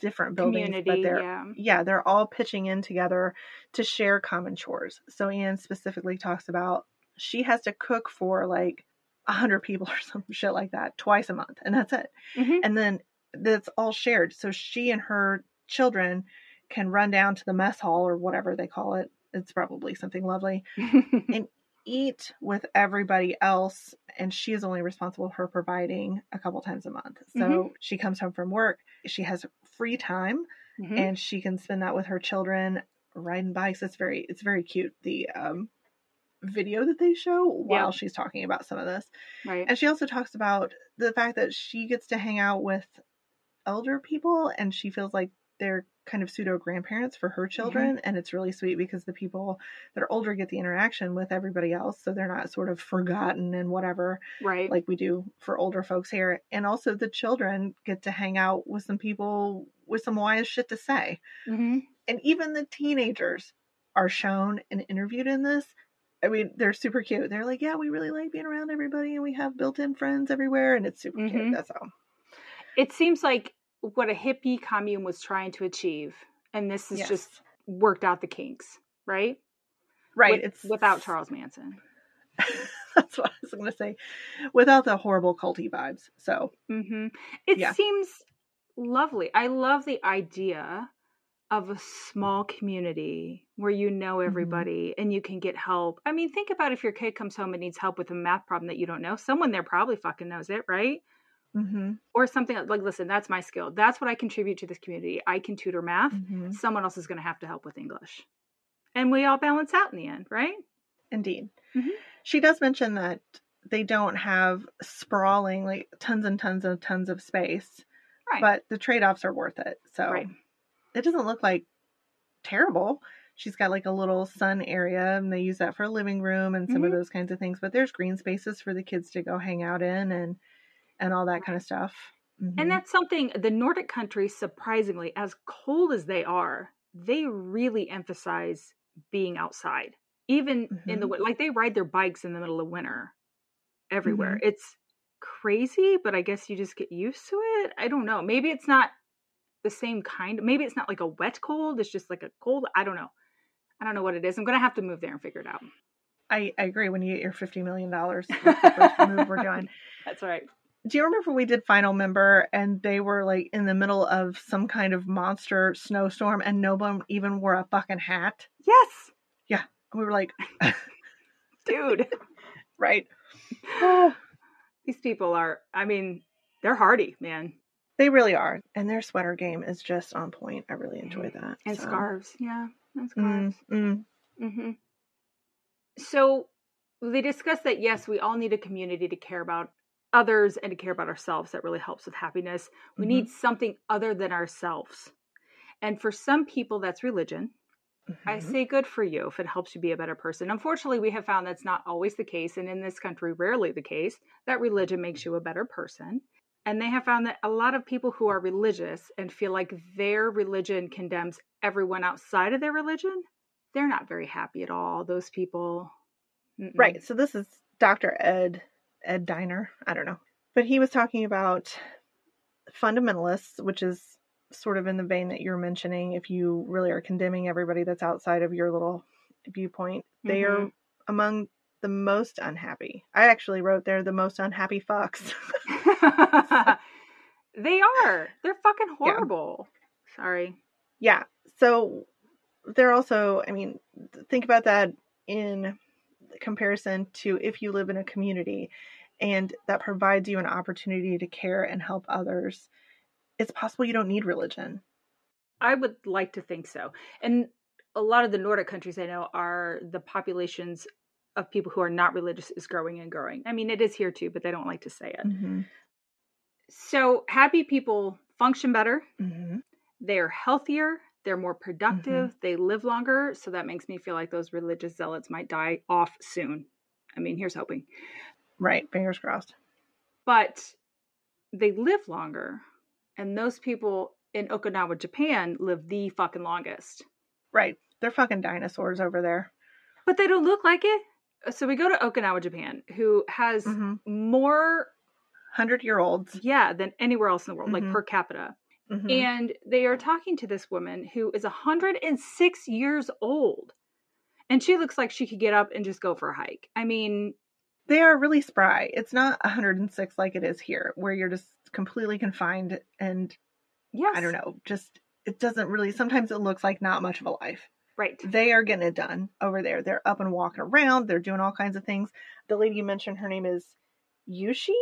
different buildings, Community, but they're yeah. yeah, they're all pitching in together to share common chores. So Anne specifically talks about she has to cook for like a hundred people or some shit like that twice a month, and that's it. Mm-hmm. And then that's all shared. So she and her children can run down to the mess hall or whatever they call it it's probably something lovely and eat with everybody else and she is only responsible for providing a couple times a month so mm-hmm. she comes home from work she has free time mm-hmm. and she can spend that with her children riding bikes it's very it's very cute the um video that they show while she's talking about some of this. Right. And she also talks about the fact that she gets to hang out with elder people and she feels like they're kind of pseudo grandparents for her mm-hmm. children. Mm-hmm. and it's really sweet because the people that are older get the interaction with everybody else. So they're not sort of forgotten and whatever right. like we do for older folks here. And also the children get to hang out with some people with some wise shit to say. Mm-hmm. and even the teenagers are shown and interviewed in this I mean, they're super cute. They're like, yeah, we really like being around everybody, and we have built-in friends everywhere, and it's super mm-hmm. cute. That's all. It seems like what a hippie commune was trying to achieve, and this has yes. just worked out the kinks, right? Right. With, it's without Charles Manson. That's what I was going to say. Without the horrible culty vibes. So mm-hmm. it yeah. seems lovely. I love the idea of a small community where you know mm-hmm. everybody mm-hmm. and you can get help. I mean, think about if your kid comes home and needs help with a math problem that you don't know. Someone there probably fucking knows it, right? mm-hmm. or something like listen that's my skill that's what i contribute to this community i can tutor math mm-hmm. someone else is going to have to help with english and we all balance out in the end right indeed mm-hmm. she does mention that they don't have sprawling like tons and tons and tons of space right. but the trade-offs are worth it so right. It doesn't look like terrible she's got like a little sun area and they use that for a living room and some of mm-hmm. those kinds of things but there's green spaces for the kids to go hang out in and and all that kind of stuff. Mm-hmm. And that's something the Nordic countries, surprisingly, as cold as they are, they really emphasize being outside, even mm-hmm. in the mm-hmm. like they ride their bikes in the middle of winter everywhere. Mm-hmm. It's crazy, but I guess you just get used to it. I don't know. Maybe it's not the same kind. Maybe it's not like a wet cold. It's just like a cold. I don't know. I don't know what it is. I'm gonna have to move there and figure it out. I, I agree. When you get your fifty million dollars, that's the first move we're doing. That's right Do you remember we did Final Member and they were like in the middle of some kind of monster snowstorm and no one even wore a fucking hat? Yes. Yeah. We were like, dude. right. These people are, I mean, they're hardy, man. They really are. And their sweater game is just on point. I really enjoy that. And so. scarves. Yeah. And Mm, scarves. mm. hmm So they discussed that yes, we all need a community to care about others and to care about ourselves. That really helps with happiness. We Mhm. need something other than ourselves. And for some people, that's religion. I Mhm. say good for you if it helps you be a better person. Unfortunately, we have found that's not always the case, and in this country, rarely the case, that religion makes you a better person. And they have found that a lot of people who are religious and feel like their religion condemns everyone outside of their religion, they're not very happy at all. Those people. Mm-mm. Right. So this is Dr. Ed Ed Diener. I don't know. But he was talking about fundamentalists, which is sort of in the vein that you're mentioning. If you really are condemning everybody that's outside of your little viewpoint, they are Mhm. among the most unhappy. I actually wrote there the most unhappy fucks. they are. They're fucking horrible. Sorry. yeah. So they're also, I mean, think about that in comparison to if you live in a community and that provides you an opportunity to care and help others. It's possible you don't need religion. I would like to think so. And a lot of the Nordic countries I know are the populations of people who are not religious is growing and growing. I mean, it is here too, but they don't like to say it. Mm-hmm. So, happy people function better, Mm-hmm. they're healthier, they're more productive, they live longer. So, that makes me feel like those religious zealots might die off soon. I mean, here's hoping. Right. Fingers crossed. But they live longer, and those people in Okinawa, Japan live the fucking longest. Right. They're fucking dinosaurs over there. But they don't look like it. So we go to Okinawa, Japan, who has Mm-hmm. more, Hundred year olds. yeah, than anywhere else in the world, like Mhm. per capita. Mm-hmm. And they are talking to this woman who is 106 years old. And she looks like she could get up and just go for a hike. I mean, They are really spry. It's not 106 like it is here, where you're just completely confined and yes. I don't know, just it doesn't really. Sometimes it looks like not much of a life. Right. They are getting it done over there. They're up and walking around. They're doing all kinds of things. The lady you mentioned, her name is Yushi.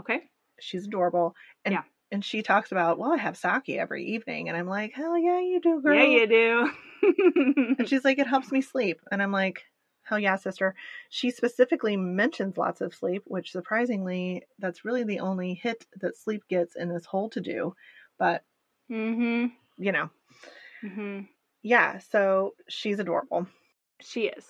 Okay. She's adorable. And Yeah. and she talks about, well, I have sake every evening, and I'm like, hell yeah, you do, girl. Yeah, you do. And she's like, it helps me sleep, and I'm like, hell yeah, sister. She specifically mentions lots of sleep, which surprisingly, that's really the only hit that sleep gets in this whole to do. But mm-hmm. you know, Mm-hmm. yeah. So she's adorable. She is.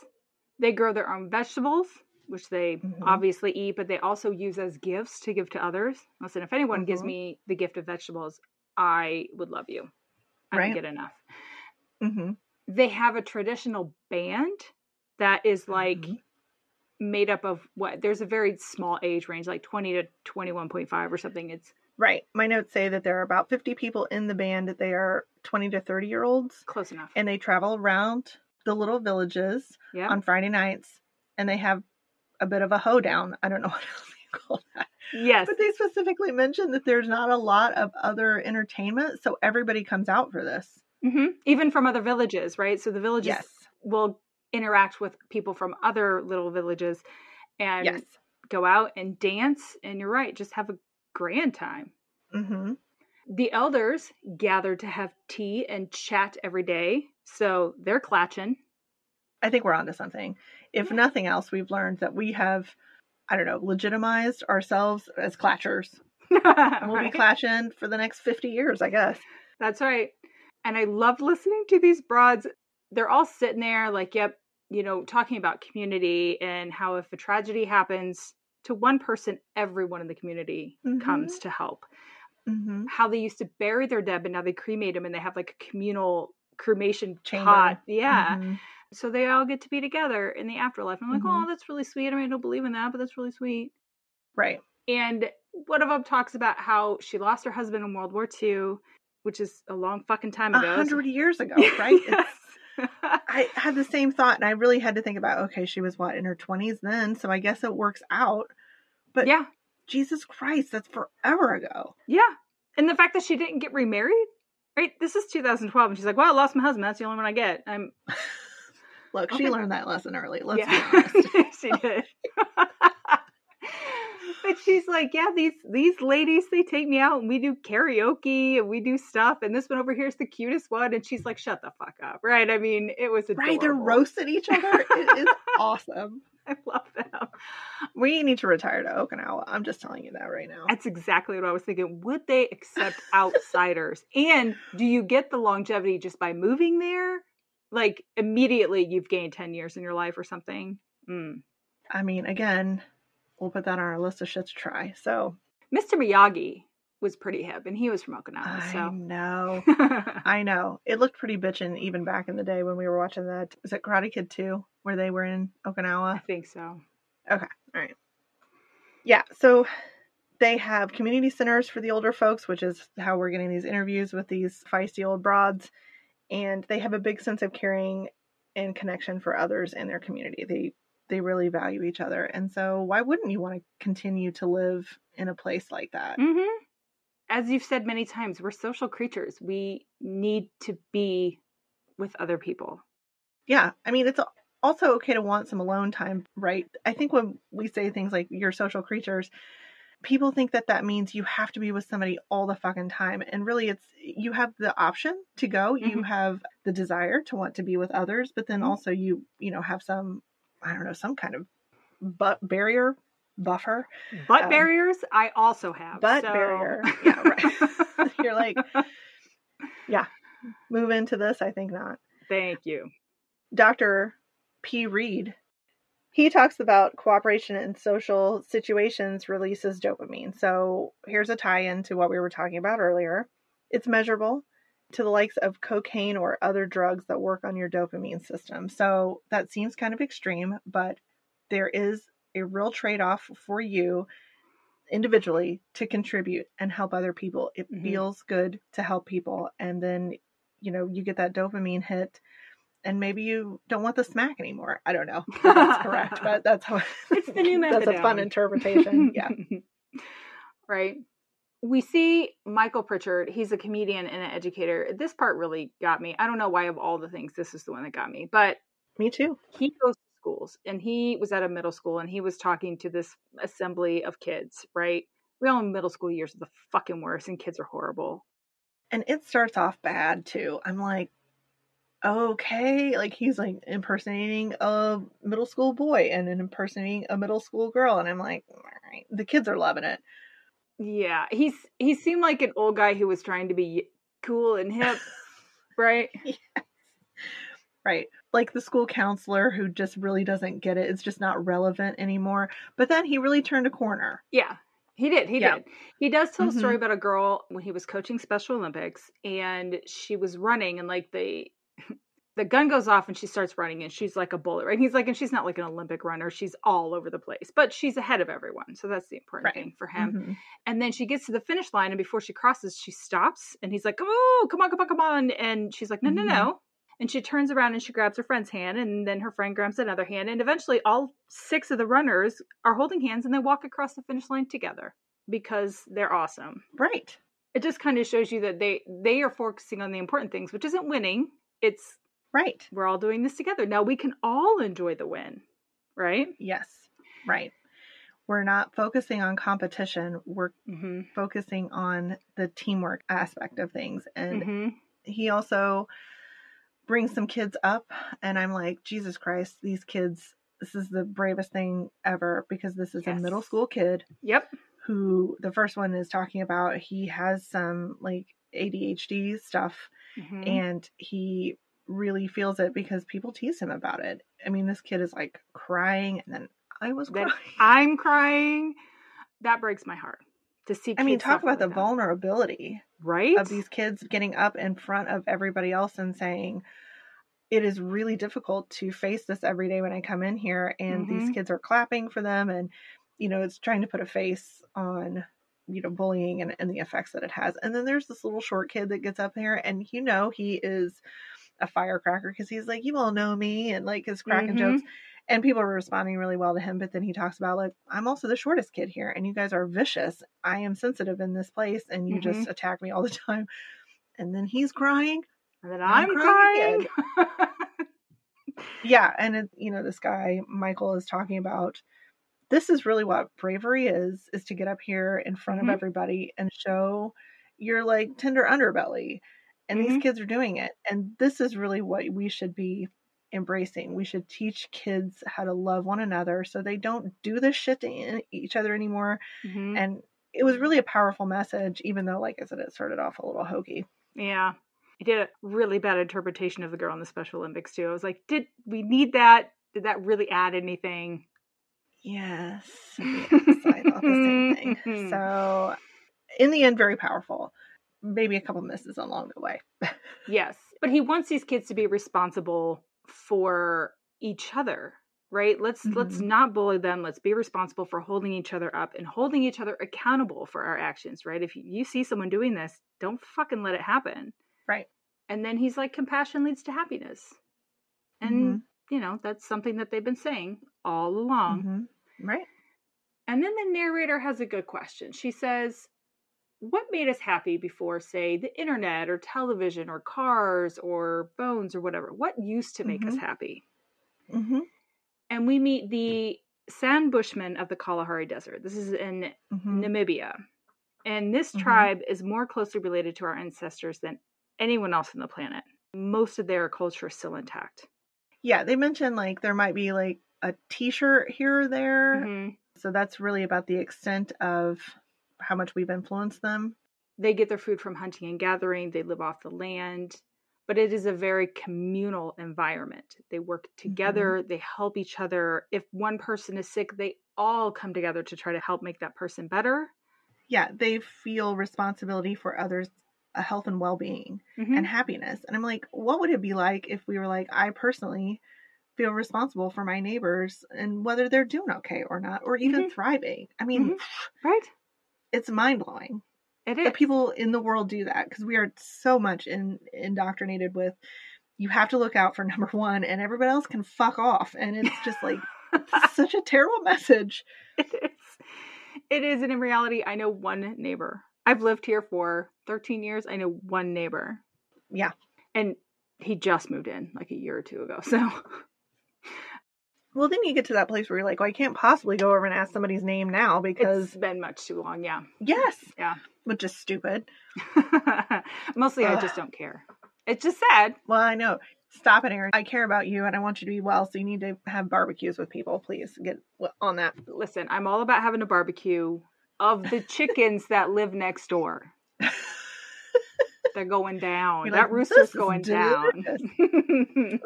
They grow their own vegetables, which they Mhm. obviously eat, but they also use as gifts to give to others. Listen, if anyone gives Mhm. me the gift of vegetables, I would love you. I Right. don't get enough. Mm-hmm. They have a traditional band that is like Mhm. made up of what? There's a very small age range, like 20 to 21.5 or something. It's Right. My notes say that there are about 50 people in the band. That they are 20 to 30 year olds, close enough. and they travel around the little villages yeah. on Friday nights, and they have a bit of a hoedown. I don't know what else you call that. yes. But they specifically mentioned that there's not a lot of other entertainment, so everybody comes out for this. hmm Even from other villages, right? So the villages Yes. will interact with people from other little villages and Yes. go out and dance. And you're right, just have a grand time. Mm-hmm. The elders gather to have tea and chat every day. So they're klatching. I think we're onto something. If nothing else, we've learned that we have, I don't know, legitimized ourselves as klatchers. And we'll Right? be klatching for the next 50 years, I guess. That's right. And I love listening to these broads. They're all sitting there, like, yep, you know, talking about community and how if a tragedy happens to one person, everyone in the community Mhm. comes to help. Mm-hmm. How they used to bury their dead, but now they cremate them and they have like a communal cremation Chamber. pot. Yeah. Mhm. So they all get to be together in the afterlife. I'm like, Mhm. oh, that's really sweet. I mean, I don't believe in that, but that's really sweet. Right. And one of them talks about how she lost her husband in World War II, which is a long fucking time A ago. hundred years ago, right? Yes. I had the same thought, and I really had to think about okay, she was what in her 20s then, so I guess it works out. But yeah. Jesus Christ, that's forever ago. Yeah. And the fact that she didn't get remarried, right? This is 2012. And she's like, well, I lost my husband. That's the only one I get. I'm. Look, Okay. she learned that lesson early. Let's yeah. be honest. she did. but she's like, yeah, these these ladies, they take me out and we do karaoke and we do stuff. And this one over here is the cutest one. And she's like, shut the fuck up. Right. I mean, it was adorable. Right, they're roasting each other. It is awesome. I love them. We need to retire to Okinawa. I'm just telling you that right now. That's exactly what I was thinking. Would they accept outsiders? and do you get the longevity just by moving there? Like immediately you've gained 10 years in your life or something? Mm. I mean, again, we'll put that on our list of shit to try. So Mr. Miyagi was pretty hip and he was from Okinawa. I So know. I know. It looked pretty bitchin' even back in the day when we were watching that. Was it Karate Kid 2 where they were in Okinawa? I think so. Okay. All right. Yeah, so they have community centers for the older folks, which is how we're getting these interviews with these feisty old broads. And they have a big sense of caring and connection for others in their community. They they really value each other. And so why wouldn't you want to continue to live in a place like that? hmm As you've said many times, we're social creatures. We need to be with other people. Yeah, I mean it's also okay to want some alone time, right? I think when we say things like you're social creatures, people think that that means you have to be with somebody all the fucking time, and really it's you have the option to go, you Mhm. have the desire to want to be with others, but then Mhm. also you you know have some I don't know some kind of butt barrier buffer, Butt Um, barriers, I also have. butt so- barrier. Yeah, right. You're like, yeah, move into this. I think not. Thank you. Dr. P. Read, he talks about cooperation in social situations releases dopamine. So here's a tie in to what we were talking about earlier. It's measurable to the likes of cocaine or other drugs that work on your dopamine system. So that seems kind of extreme, but there is a real trade off for you individually to contribute and help other people. It Mhm. feels good to help people. And then, you know, you get that dopamine hit and maybe you don't want the smack anymore. I don't know that's correct, but that's how It's the new method. That's a fun interpretation. Yeah. right. We see Michael Pritchard. He's a comedian and an educator. This part really got me. I don't know why, of all the things, this is the one that got me. But Me too. he goes to schools and he was at a middle school and he was talking to this assembly of kids, right? We all know middle school years are the fucking worst and kids are horrible. And it starts off bad too. I'm like, okay. Like he's like impersonating a middle school boy and then impersonating a middle school girl. And I'm like, all right. The kids are loving it. Yeah, he's he seemed like an old guy who was trying to be cool and hip, right? Right. Like the school counselor who just really doesn't get it. It's just not relevant anymore. But then he really turned a corner. Yeah, he did. He Yeah. did. He does tell a story Mhm. about a girl when he was coaching Special Olympics and she was running and like the the gun goes off and she starts running and she's like a bullet, right? And he's like, and she's not like an Olympic runner. She's all over the place, but she's ahead of everyone. So that's the important Right. thing for him. Mhm. And then she gets to the finish line and before she crosses, she stops and he's like, oh, come on, come on, come on. And she's like, no, no, Mhm. no. And she turns around and she grabs her friend's hand, and then her friend grabs another hand, and eventually all six of the runners are holding hands and they walk across the finish line together because they're awesome. Right. It just kind of shows you that they they are focusing on the important things, which isn't winning. It's Right. we're all doing this together. Now we can all enjoy the win, right? Yes. Right. We're not focusing on competition. We're Mm-hmm. focusing on the teamwork aspect of things. And mm-hmm. he also brings some kids up and i'm like jesus christ these kids this is the bravest thing ever because this is a middle school kid Yep. who the first one is talking about he has some like adhd stuff Mhm. and he really feels it because people tease him about it i mean this kid is like crying and then i was crying I'm crying. That breaks my heart to see. i mean talk about the vulnerability right of these kids getting up in front of everybody else and saying it is really difficult to face this every day when I come in here and these Mhm. kids are clapping for them and you know it's trying to put a face on you know bullying and, and the effects that it has and then there's this little short kid that gets up there and you know he is a firecracker because he's like you all know me and like is cracking Mhm. jokes And people are responding really well to him, but then he talks about like, I'm also the shortest kid here, and you guys are vicious. I am sensitive in this place, and you Mhm. just attack me all the time. And then he's crying. And then I'm I'm, crying crying. Yeah, and it, you know, this guy Michael is talking about this is really what bravery is is to get up here in front Mhm. of everybody and show your like tender underbelly. And these Mhm. kids are doing it. And this is really what we should be embracing. We should teach kids how to love one another so they don't do this shit to each other anymore. Mhm. And it was really a powerful message, even though, like I said, it started off a little hokey. Yeah. He did a really bad interpretation of the girl in the Special Olympics too. I was like, did we need that? Did that really add anything? Yes. yes I thought the same thing. So, in the end, very powerful. Maybe a couple misses along the way. Yes. But he wants these kids to be responsible for each other, right? Let's let's Mhm. not bully them. Let's be responsible for holding each other up and holding each other accountable for our actions, right? If you, you see someone doing this, don't fucking let it happen. Right. And then he's like compassion leads to happiness. And you know, that's something that they've been saying all along. Mhm. Right. And then the narrator has a good question. She says, What made us happy before, say, the internet or television or cars or phones or whatever? What used to make us Mhm. happy? hmm And we meet the San Bushmen of the Kalahari Desert. This is in hmm Namibia. And this Mhm. tribe is more closely related to our ancestors than anyone else on the planet. Most of their culture is still intact. Yeah, they mentioned like there might be like a t shirt here or there. Mhm. So, that's really about the extent of how much we've influenced them. they get their food from hunting and gathering they live off the land but it is a very communal environment they work together they help each other if one person is sick they all come together to try to help make that person better Yeah, they feel responsibility for others' uh, health and well being. Mhm. and happiness. And I'm like, what would it be like if we were like, I personally feel responsible for my neighbors and whether they're doing okay or not, or even Mhm. thriving? I mean, right it's mind blowing it is that people in the world do that because we are so much in, indoctrinated with you have to look out for number one and everybody else can fuck off. And it's just like such a terrible message. it is it is and in reality i know one neighbor i've lived here for 13 years i know one neighbor Yeah. and he just moved in like a year or two ago so Well, then you get to that place where you're like, well, I can't possibly go over and ask somebody's name now because, it's been much too long yeah yes, Yeah. which is stupid. Mostly, I just don't care. It's just sad. Well, I know. Stop it, Erin. I care about you and I want you to be well, so you need to have barbecues with people. Please get on that. Listen, I'm all about having a barbecue of the chickens that live next door. They're going down. You're that like, rooster's "This is going down. delicious." That's hilarious.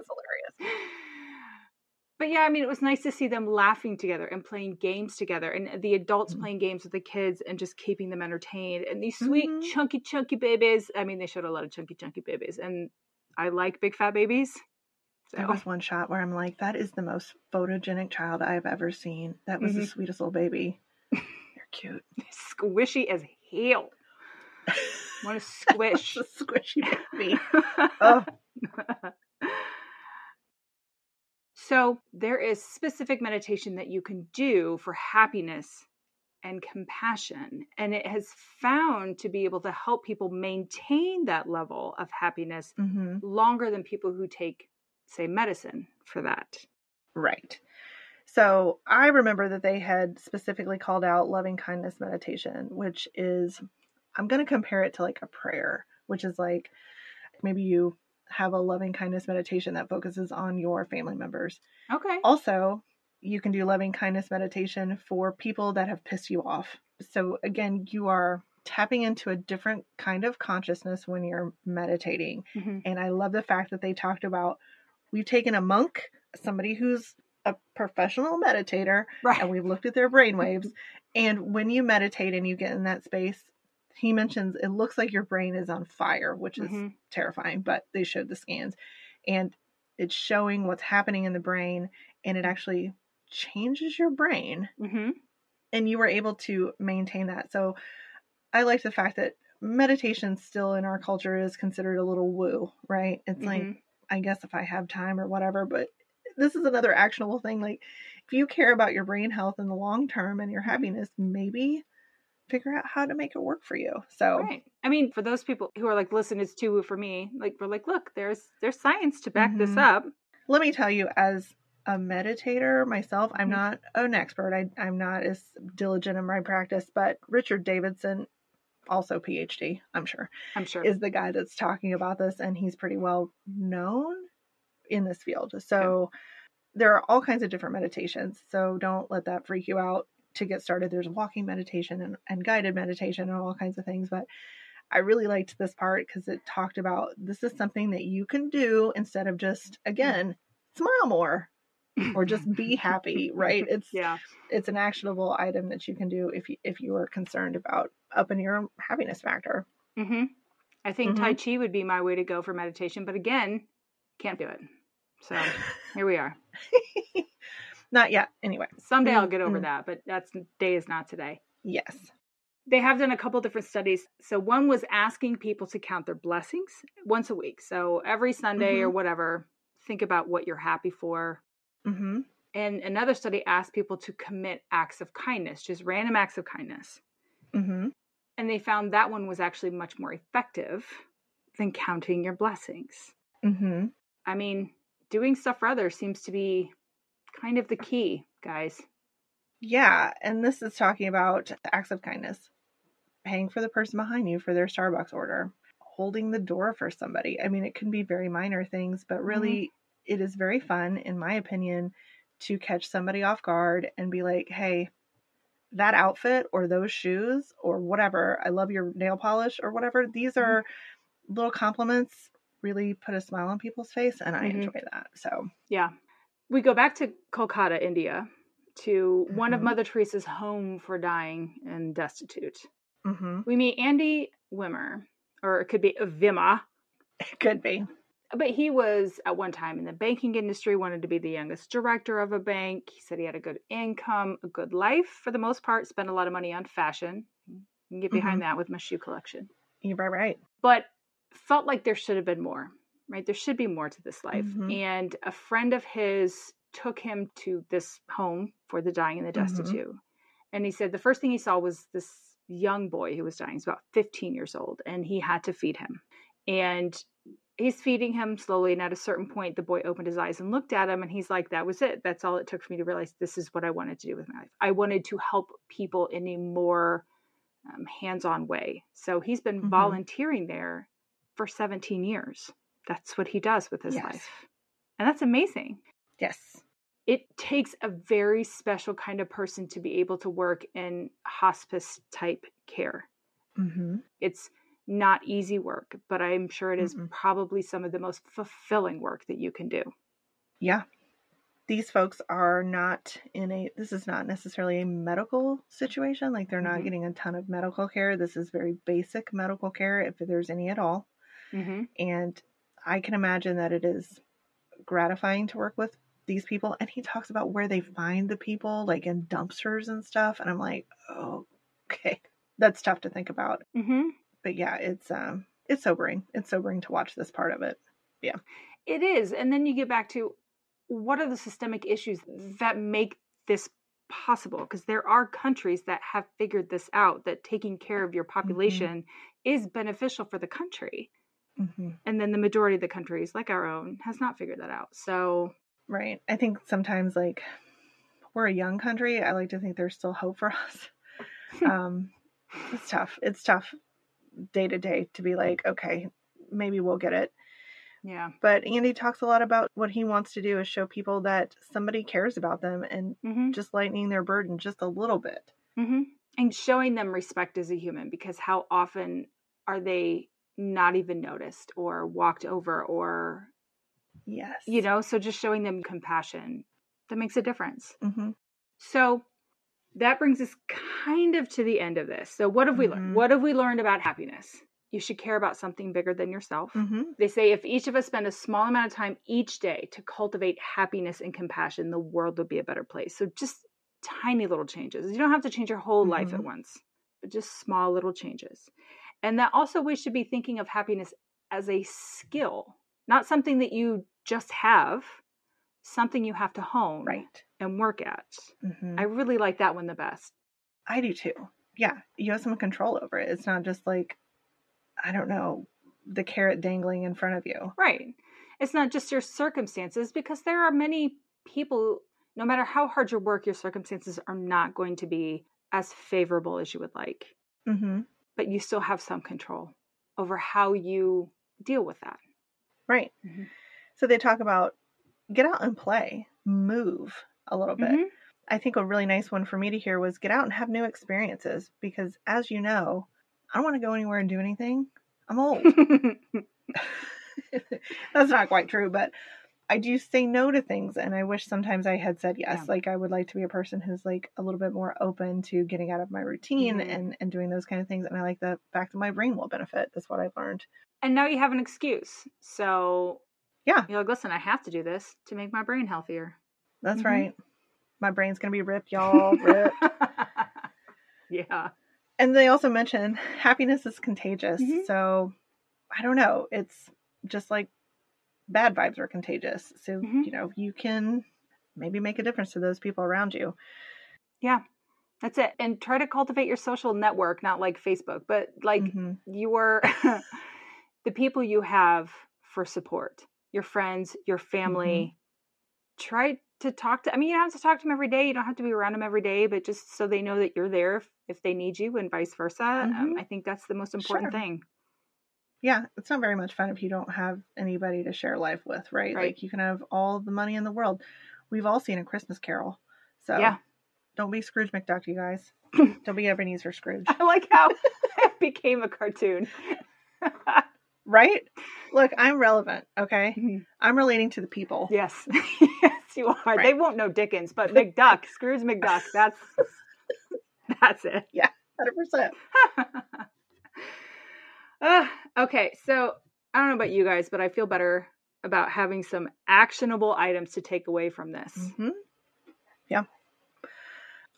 But yeah, I mean, it was nice to see them laughing together and playing games together, and the adults Mhm. playing games with the kids and just keeping them entertained. And these sweet, Mhm. chunky, chunky babies. I mean, they showed a lot of chunky, chunky babies, and I like big fat babies. There So was one shot where I'm like, that is the most photogenic child I've ever seen. That was the Mhm. sweetest little baby. They're cute. squishy as hell. Want to squish? the squishy baby. Oh, So, there is specific meditation that you can do for happiness and compassion. And it has found to be able to help people maintain that level of happiness hmm longer than people who take, say, medicine for that. right. So I remember that they had specifically called out loving kindness meditation, which is, I'm going to compare it to like a prayer, which is like maybe you have a loving kindness meditation that focuses on your family members. Okay. Also, you can do loving kindness meditation for people that have pissed you off. So, again, you are tapping into a different kind of consciousness when you're meditating. Mhm. And I love the fact that they talked about we've taken a monk, somebody who's a professional meditator, Right. and we've looked at their brain waves. And when you meditate and you get in that space, he mentions it looks like your brain is on fire, which is Mhm. terrifying, but they showed the scans. And it's showing what's happening in the brain, and it actually changes your brain. Mhm. And you were able to maintain that. So I like the fact that meditation still in our culture is considered a little woo, right? It's like, Mhm. I guess if I have time or whatever, but this is another actionable thing. Like, if you care about your brain health in the long term and your Mm-hmm. happiness, maybe figure out how to make it work for you. So, Right. I mean, for those people who are like, listen, it's too woo for me. Like, we're like, look, there's there's science to back this Mhm. up. let me tell you, as a meditator myself, I'm Mhm. not an expert. I, I'm not as diligent in my practice, but Richard Davidson, also PhD, I'm sure, I'm sure. is the guy that's talking about this, and he's pretty well known in this field. So there are all kinds of different meditations. So don't let that freak you out to get started. There's walking meditation and, and guided meditation and all kinds of things. But I really liked this part because it talked about this is something that you can do instead of just again smile more or just be happy, right? It's yeah. it's an actionable item that you can do if you if you are concerned about upping your happiness factor. hmm I think Mm-hmm. Tai Chi would be my way to go for meditation, but again, can't do it. So here we are. Not yet. Anyway, Someday I'll get over Mm-mm. that, but that's day is not today. yes. They have done a couple different studies. So one was asking people to count their blessings once a week. So every Sunday or Mhm. whatever, think about what you're happy for. Mm-hmm. And another study asked people to commit acts of kindness, just random acts of kindness. Mm-hmm. And they found that one was actually much more effective than counting your blessings. Mm-hmm. I mean, doing stuff for others seems to be kind of the key, guys. Yeah, and this is talking about acts of kindness. Paying for the person behind you for their Starbucks order, holding the door for somebody. I mean, it can be very minor things, but really it is very fun in my opinion to catch somebody off guard and be like, "Hey, that outfit or those shoes or whatever, I love your nail polish or whatever." These are little compliments really put a smile on people's face and I Mhm. enjoy that. So, Yeah. We go back to Kolkata, India, to one of Mhm. Mother Teresa's home for dying and destitute. mhm. We meet Andy Wimmer, or it could be Vima, it could be. but he was at one time in the banking industry, wanted to be the youngest director of a bank. He said he had a good income, a good life for the most part, spent a lot of money on fashion. You can get behind that with my shoe collection. You're right, right. but felt like there should have been more, right? There should be more to this life. Mhm. And a friend of his took him to this home for the dying and the destitute. And he said the first thing he saw was this young boy who was dying. He's about 15 years old, and he had to feed him. And he's feeding him slowly. And at a certain point, the boy opened his eyes and looked at him, and he's like, That was it. That's all it took for me to realize this is what I wanted to do with my life. I wanted to help people in a more um, hands on way. So he's been Mhm. volunteering there for 17 years. That's what he does with his Yes. life. And that's amazing. Yes. It takes a very special kind of person to be able to work in hospice type care. Mm-hmm. It's not easy work, but I'm sure it is Mm-mm. probably some of the most fulfilling work that you can do. Yeah. These folks are not in a, this is not necessarily a medical situation. Like they're not Mhm. getting a ton of medical care. This is very basic medical care, if there's any at all. Mm-hmm. And I can imagine that it is gratifying to work with these people. And he talks about where they find the people, like in dumpsters and stuff. And I'm like, oh, okay. That's tough to think about. Mm-hmm. But yeah, it's, um, it's sobering. It's sobering to watch this part of it. Yeah, it is. And then you get back to what are the systemic issues that make this possible? Because there are countries that have figured this out that taking care of your population is beneficial for the country. Mm-hmm. And then the majority of the countries, like our own, has not figured that out. So, Right. I think sometimes like we're a young country. I like to think there's still hope for us. um, it's tough. It's tough day to day to be like, okay, maybe we'll get it. yeah. But Andy talks a lot about what he wants to do is show people that somebody cares about them and Mm-hmm. just lightening their burden just a little bit. Mm-hmm. And showing them respect as a human because how often are they not even noticed or walked over or, Yes. you know, so just showing them compassion that makes a difference. hmm So that brings us kind of to the end of this. So what have we learned? Mhm. What have we learned about happiness? You should care about something bigger than yourself. hmm They say if each of us spend a small amount of time each day to cultivate happiness and compassion, the world would be a better place. So just tiny little changes. You don't have to change your whole life at Mhm. once, but just small little changes. And that also we should be thinking of happiness as a skill, not something that you just have, something you have to hone Right. and work at. hmm I really like that one the best. I do too. Yeah, you have some control over it. It's not just like, I don't know, the carrot dangling in front of you. Right. It's not just your circumstances because there are many people, no matter how hard you work, your circumstances are not going to be as favorable as you would like. hmm But you still have some control over how you deal with that. Right. Mhm. So they talk about get out and play, move a little bit. Mhm. I think a really nice one for me to hear was get out and have new experiences because, as you know, I don't want to go anywhere and do anything. I'm old. That's not quite true, but I do say no to things, and I wish sometimes I had said yes. Yeah. Like I would like to be a person who's like a little bit more open to getting out of my routine Mhm. and and doing those kind of things. And I like the fact that my brain will benefit. That's what I've learned. and now you have an excuse. So Yeah. you're like, listen, I have to do this to make my brain healthier. That's Mhm. right. My brain's gonna be ripped, y'all. Rip. yeah. and they also mention happiness is contagious. Mhm. So I don't know. It's just like bad vibes are contagious. So Mhm. you know you can maybe make a difference to those people around you. Yeah. That's it. And try to cultivate your social network, not like Facebook, but like Mhm. your the people you have for support, your friends, your family. Try to talk to I mean, you don't have to talk to them every day. You don't have to be around them every day, but just so they know that you're there if, if they need you and vice versa. Um, Mhm. I think that's the most important Sure. thing. Yeah, it's not very much fun if you don't have anybody to share life with, right? Right. Like you can have all the money in the world. We've all seen a Christmas Carol, so Yeah. don't be Scrooge McDuck, you guys. don't be Ebenezer Scrooge, I like how it became a cartoon. right? Look, I'm relevant. Okay, Mhm. I'm relating to the people. yes. yes, you are. They won't know Dickens, but McDuck, Scrooge McDuck, that's that's it. Yeah, Hundred percent. Uh, okay, so I don't know about you guys, but I feel better about having some actionable items to take away from this. hmm Yeah.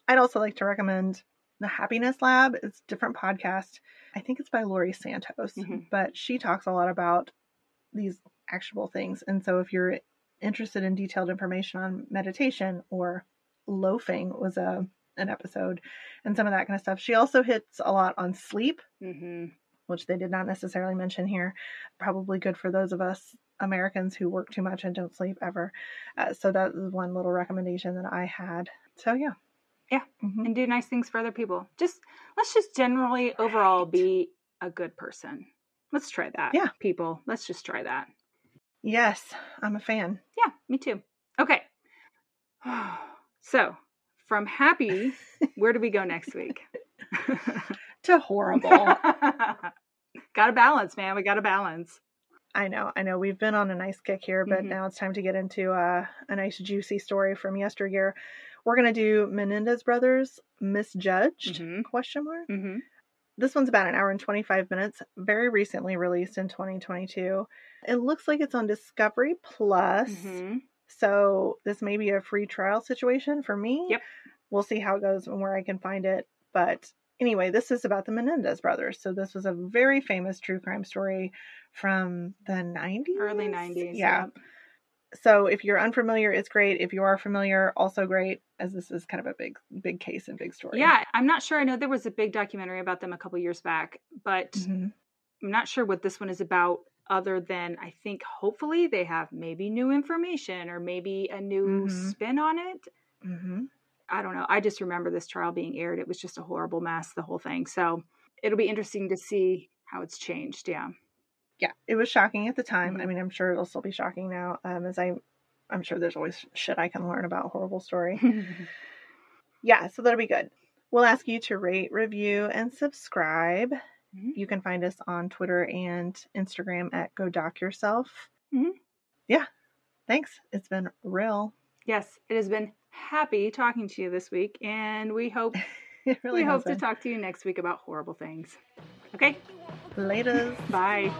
I'd also like to recommend the Happiness Lab. It's a different podcast. I think it's by Laurie Santos, Mhm. but she talks a lot about these actionable things. And so if you're interested in detailed information on meditation or loafing was a an episode and some of that kind of stuff. She also hits a lot on sleep, hmm which they did not necessarily mention here. Probably good for those of us Americans who work too much and don't sleep ever. Uh, so that was one little recommendation that I had. So yeah, Yeah. Mhm. And do nice things for other people. Just let's just generally overall be a good person. Let's try that. Yeah. People, let's just try that. yes, I'm a fan. Yeah, me too. Okay. So, from happy, where do we go next week? To horrible. got to balance, man. We got to balance. I know, I know. We've been on a nice kick here, but Mhm. now it's time to get into uh, a nice juicy story from yesteryear. We're gonna do Menendez brothers misjudged? Mhm. Question mark. Mm-hmm. This one's about an hour and 25 minutes, very recently released in 2022. It looks like it's on Discovery Plus. Mm-hmm. So this may be a free trial situation for me. Yep. We'll see how it goes and where I can find it. But anyway, this is about the Menendez brothers. So this was a very famous true crime story from the 90s. Early 90s. Yeah. So if you're unfamiliar, it's great. If you are familiar, also great, as this is kind of a big, big case and big story. Yeah, I'm not sure. I know there was a big documentary about them a couple years back, but Mhm. I'm not sure what this one is about other than I think hopefully they have maybe new information or maybe a new Mhm. spin on it. Mhm. I don't know. I just remember this trial being aired. It was just a horrible mess, the whole thing. So it'll be interesting to see how it's changed. Yeah. yeah, it was shocking at the time. I Mhm. mean, I'm sure it'll still be shocking now. Um, as I, I'm sure there's always shit I can learn about horrible story. yeah, so that'll be good. We'll ask you to rate, review, and subscribe. Mhm. You can find us on Twitter and Instagram at Go Doc Yourself. Mhm. Yeah, thanks. It's been real. Yes, it has been happy talking to you this week, and we hope really we has hope to talk to you next week about horrible things. Okay, Laters. bye.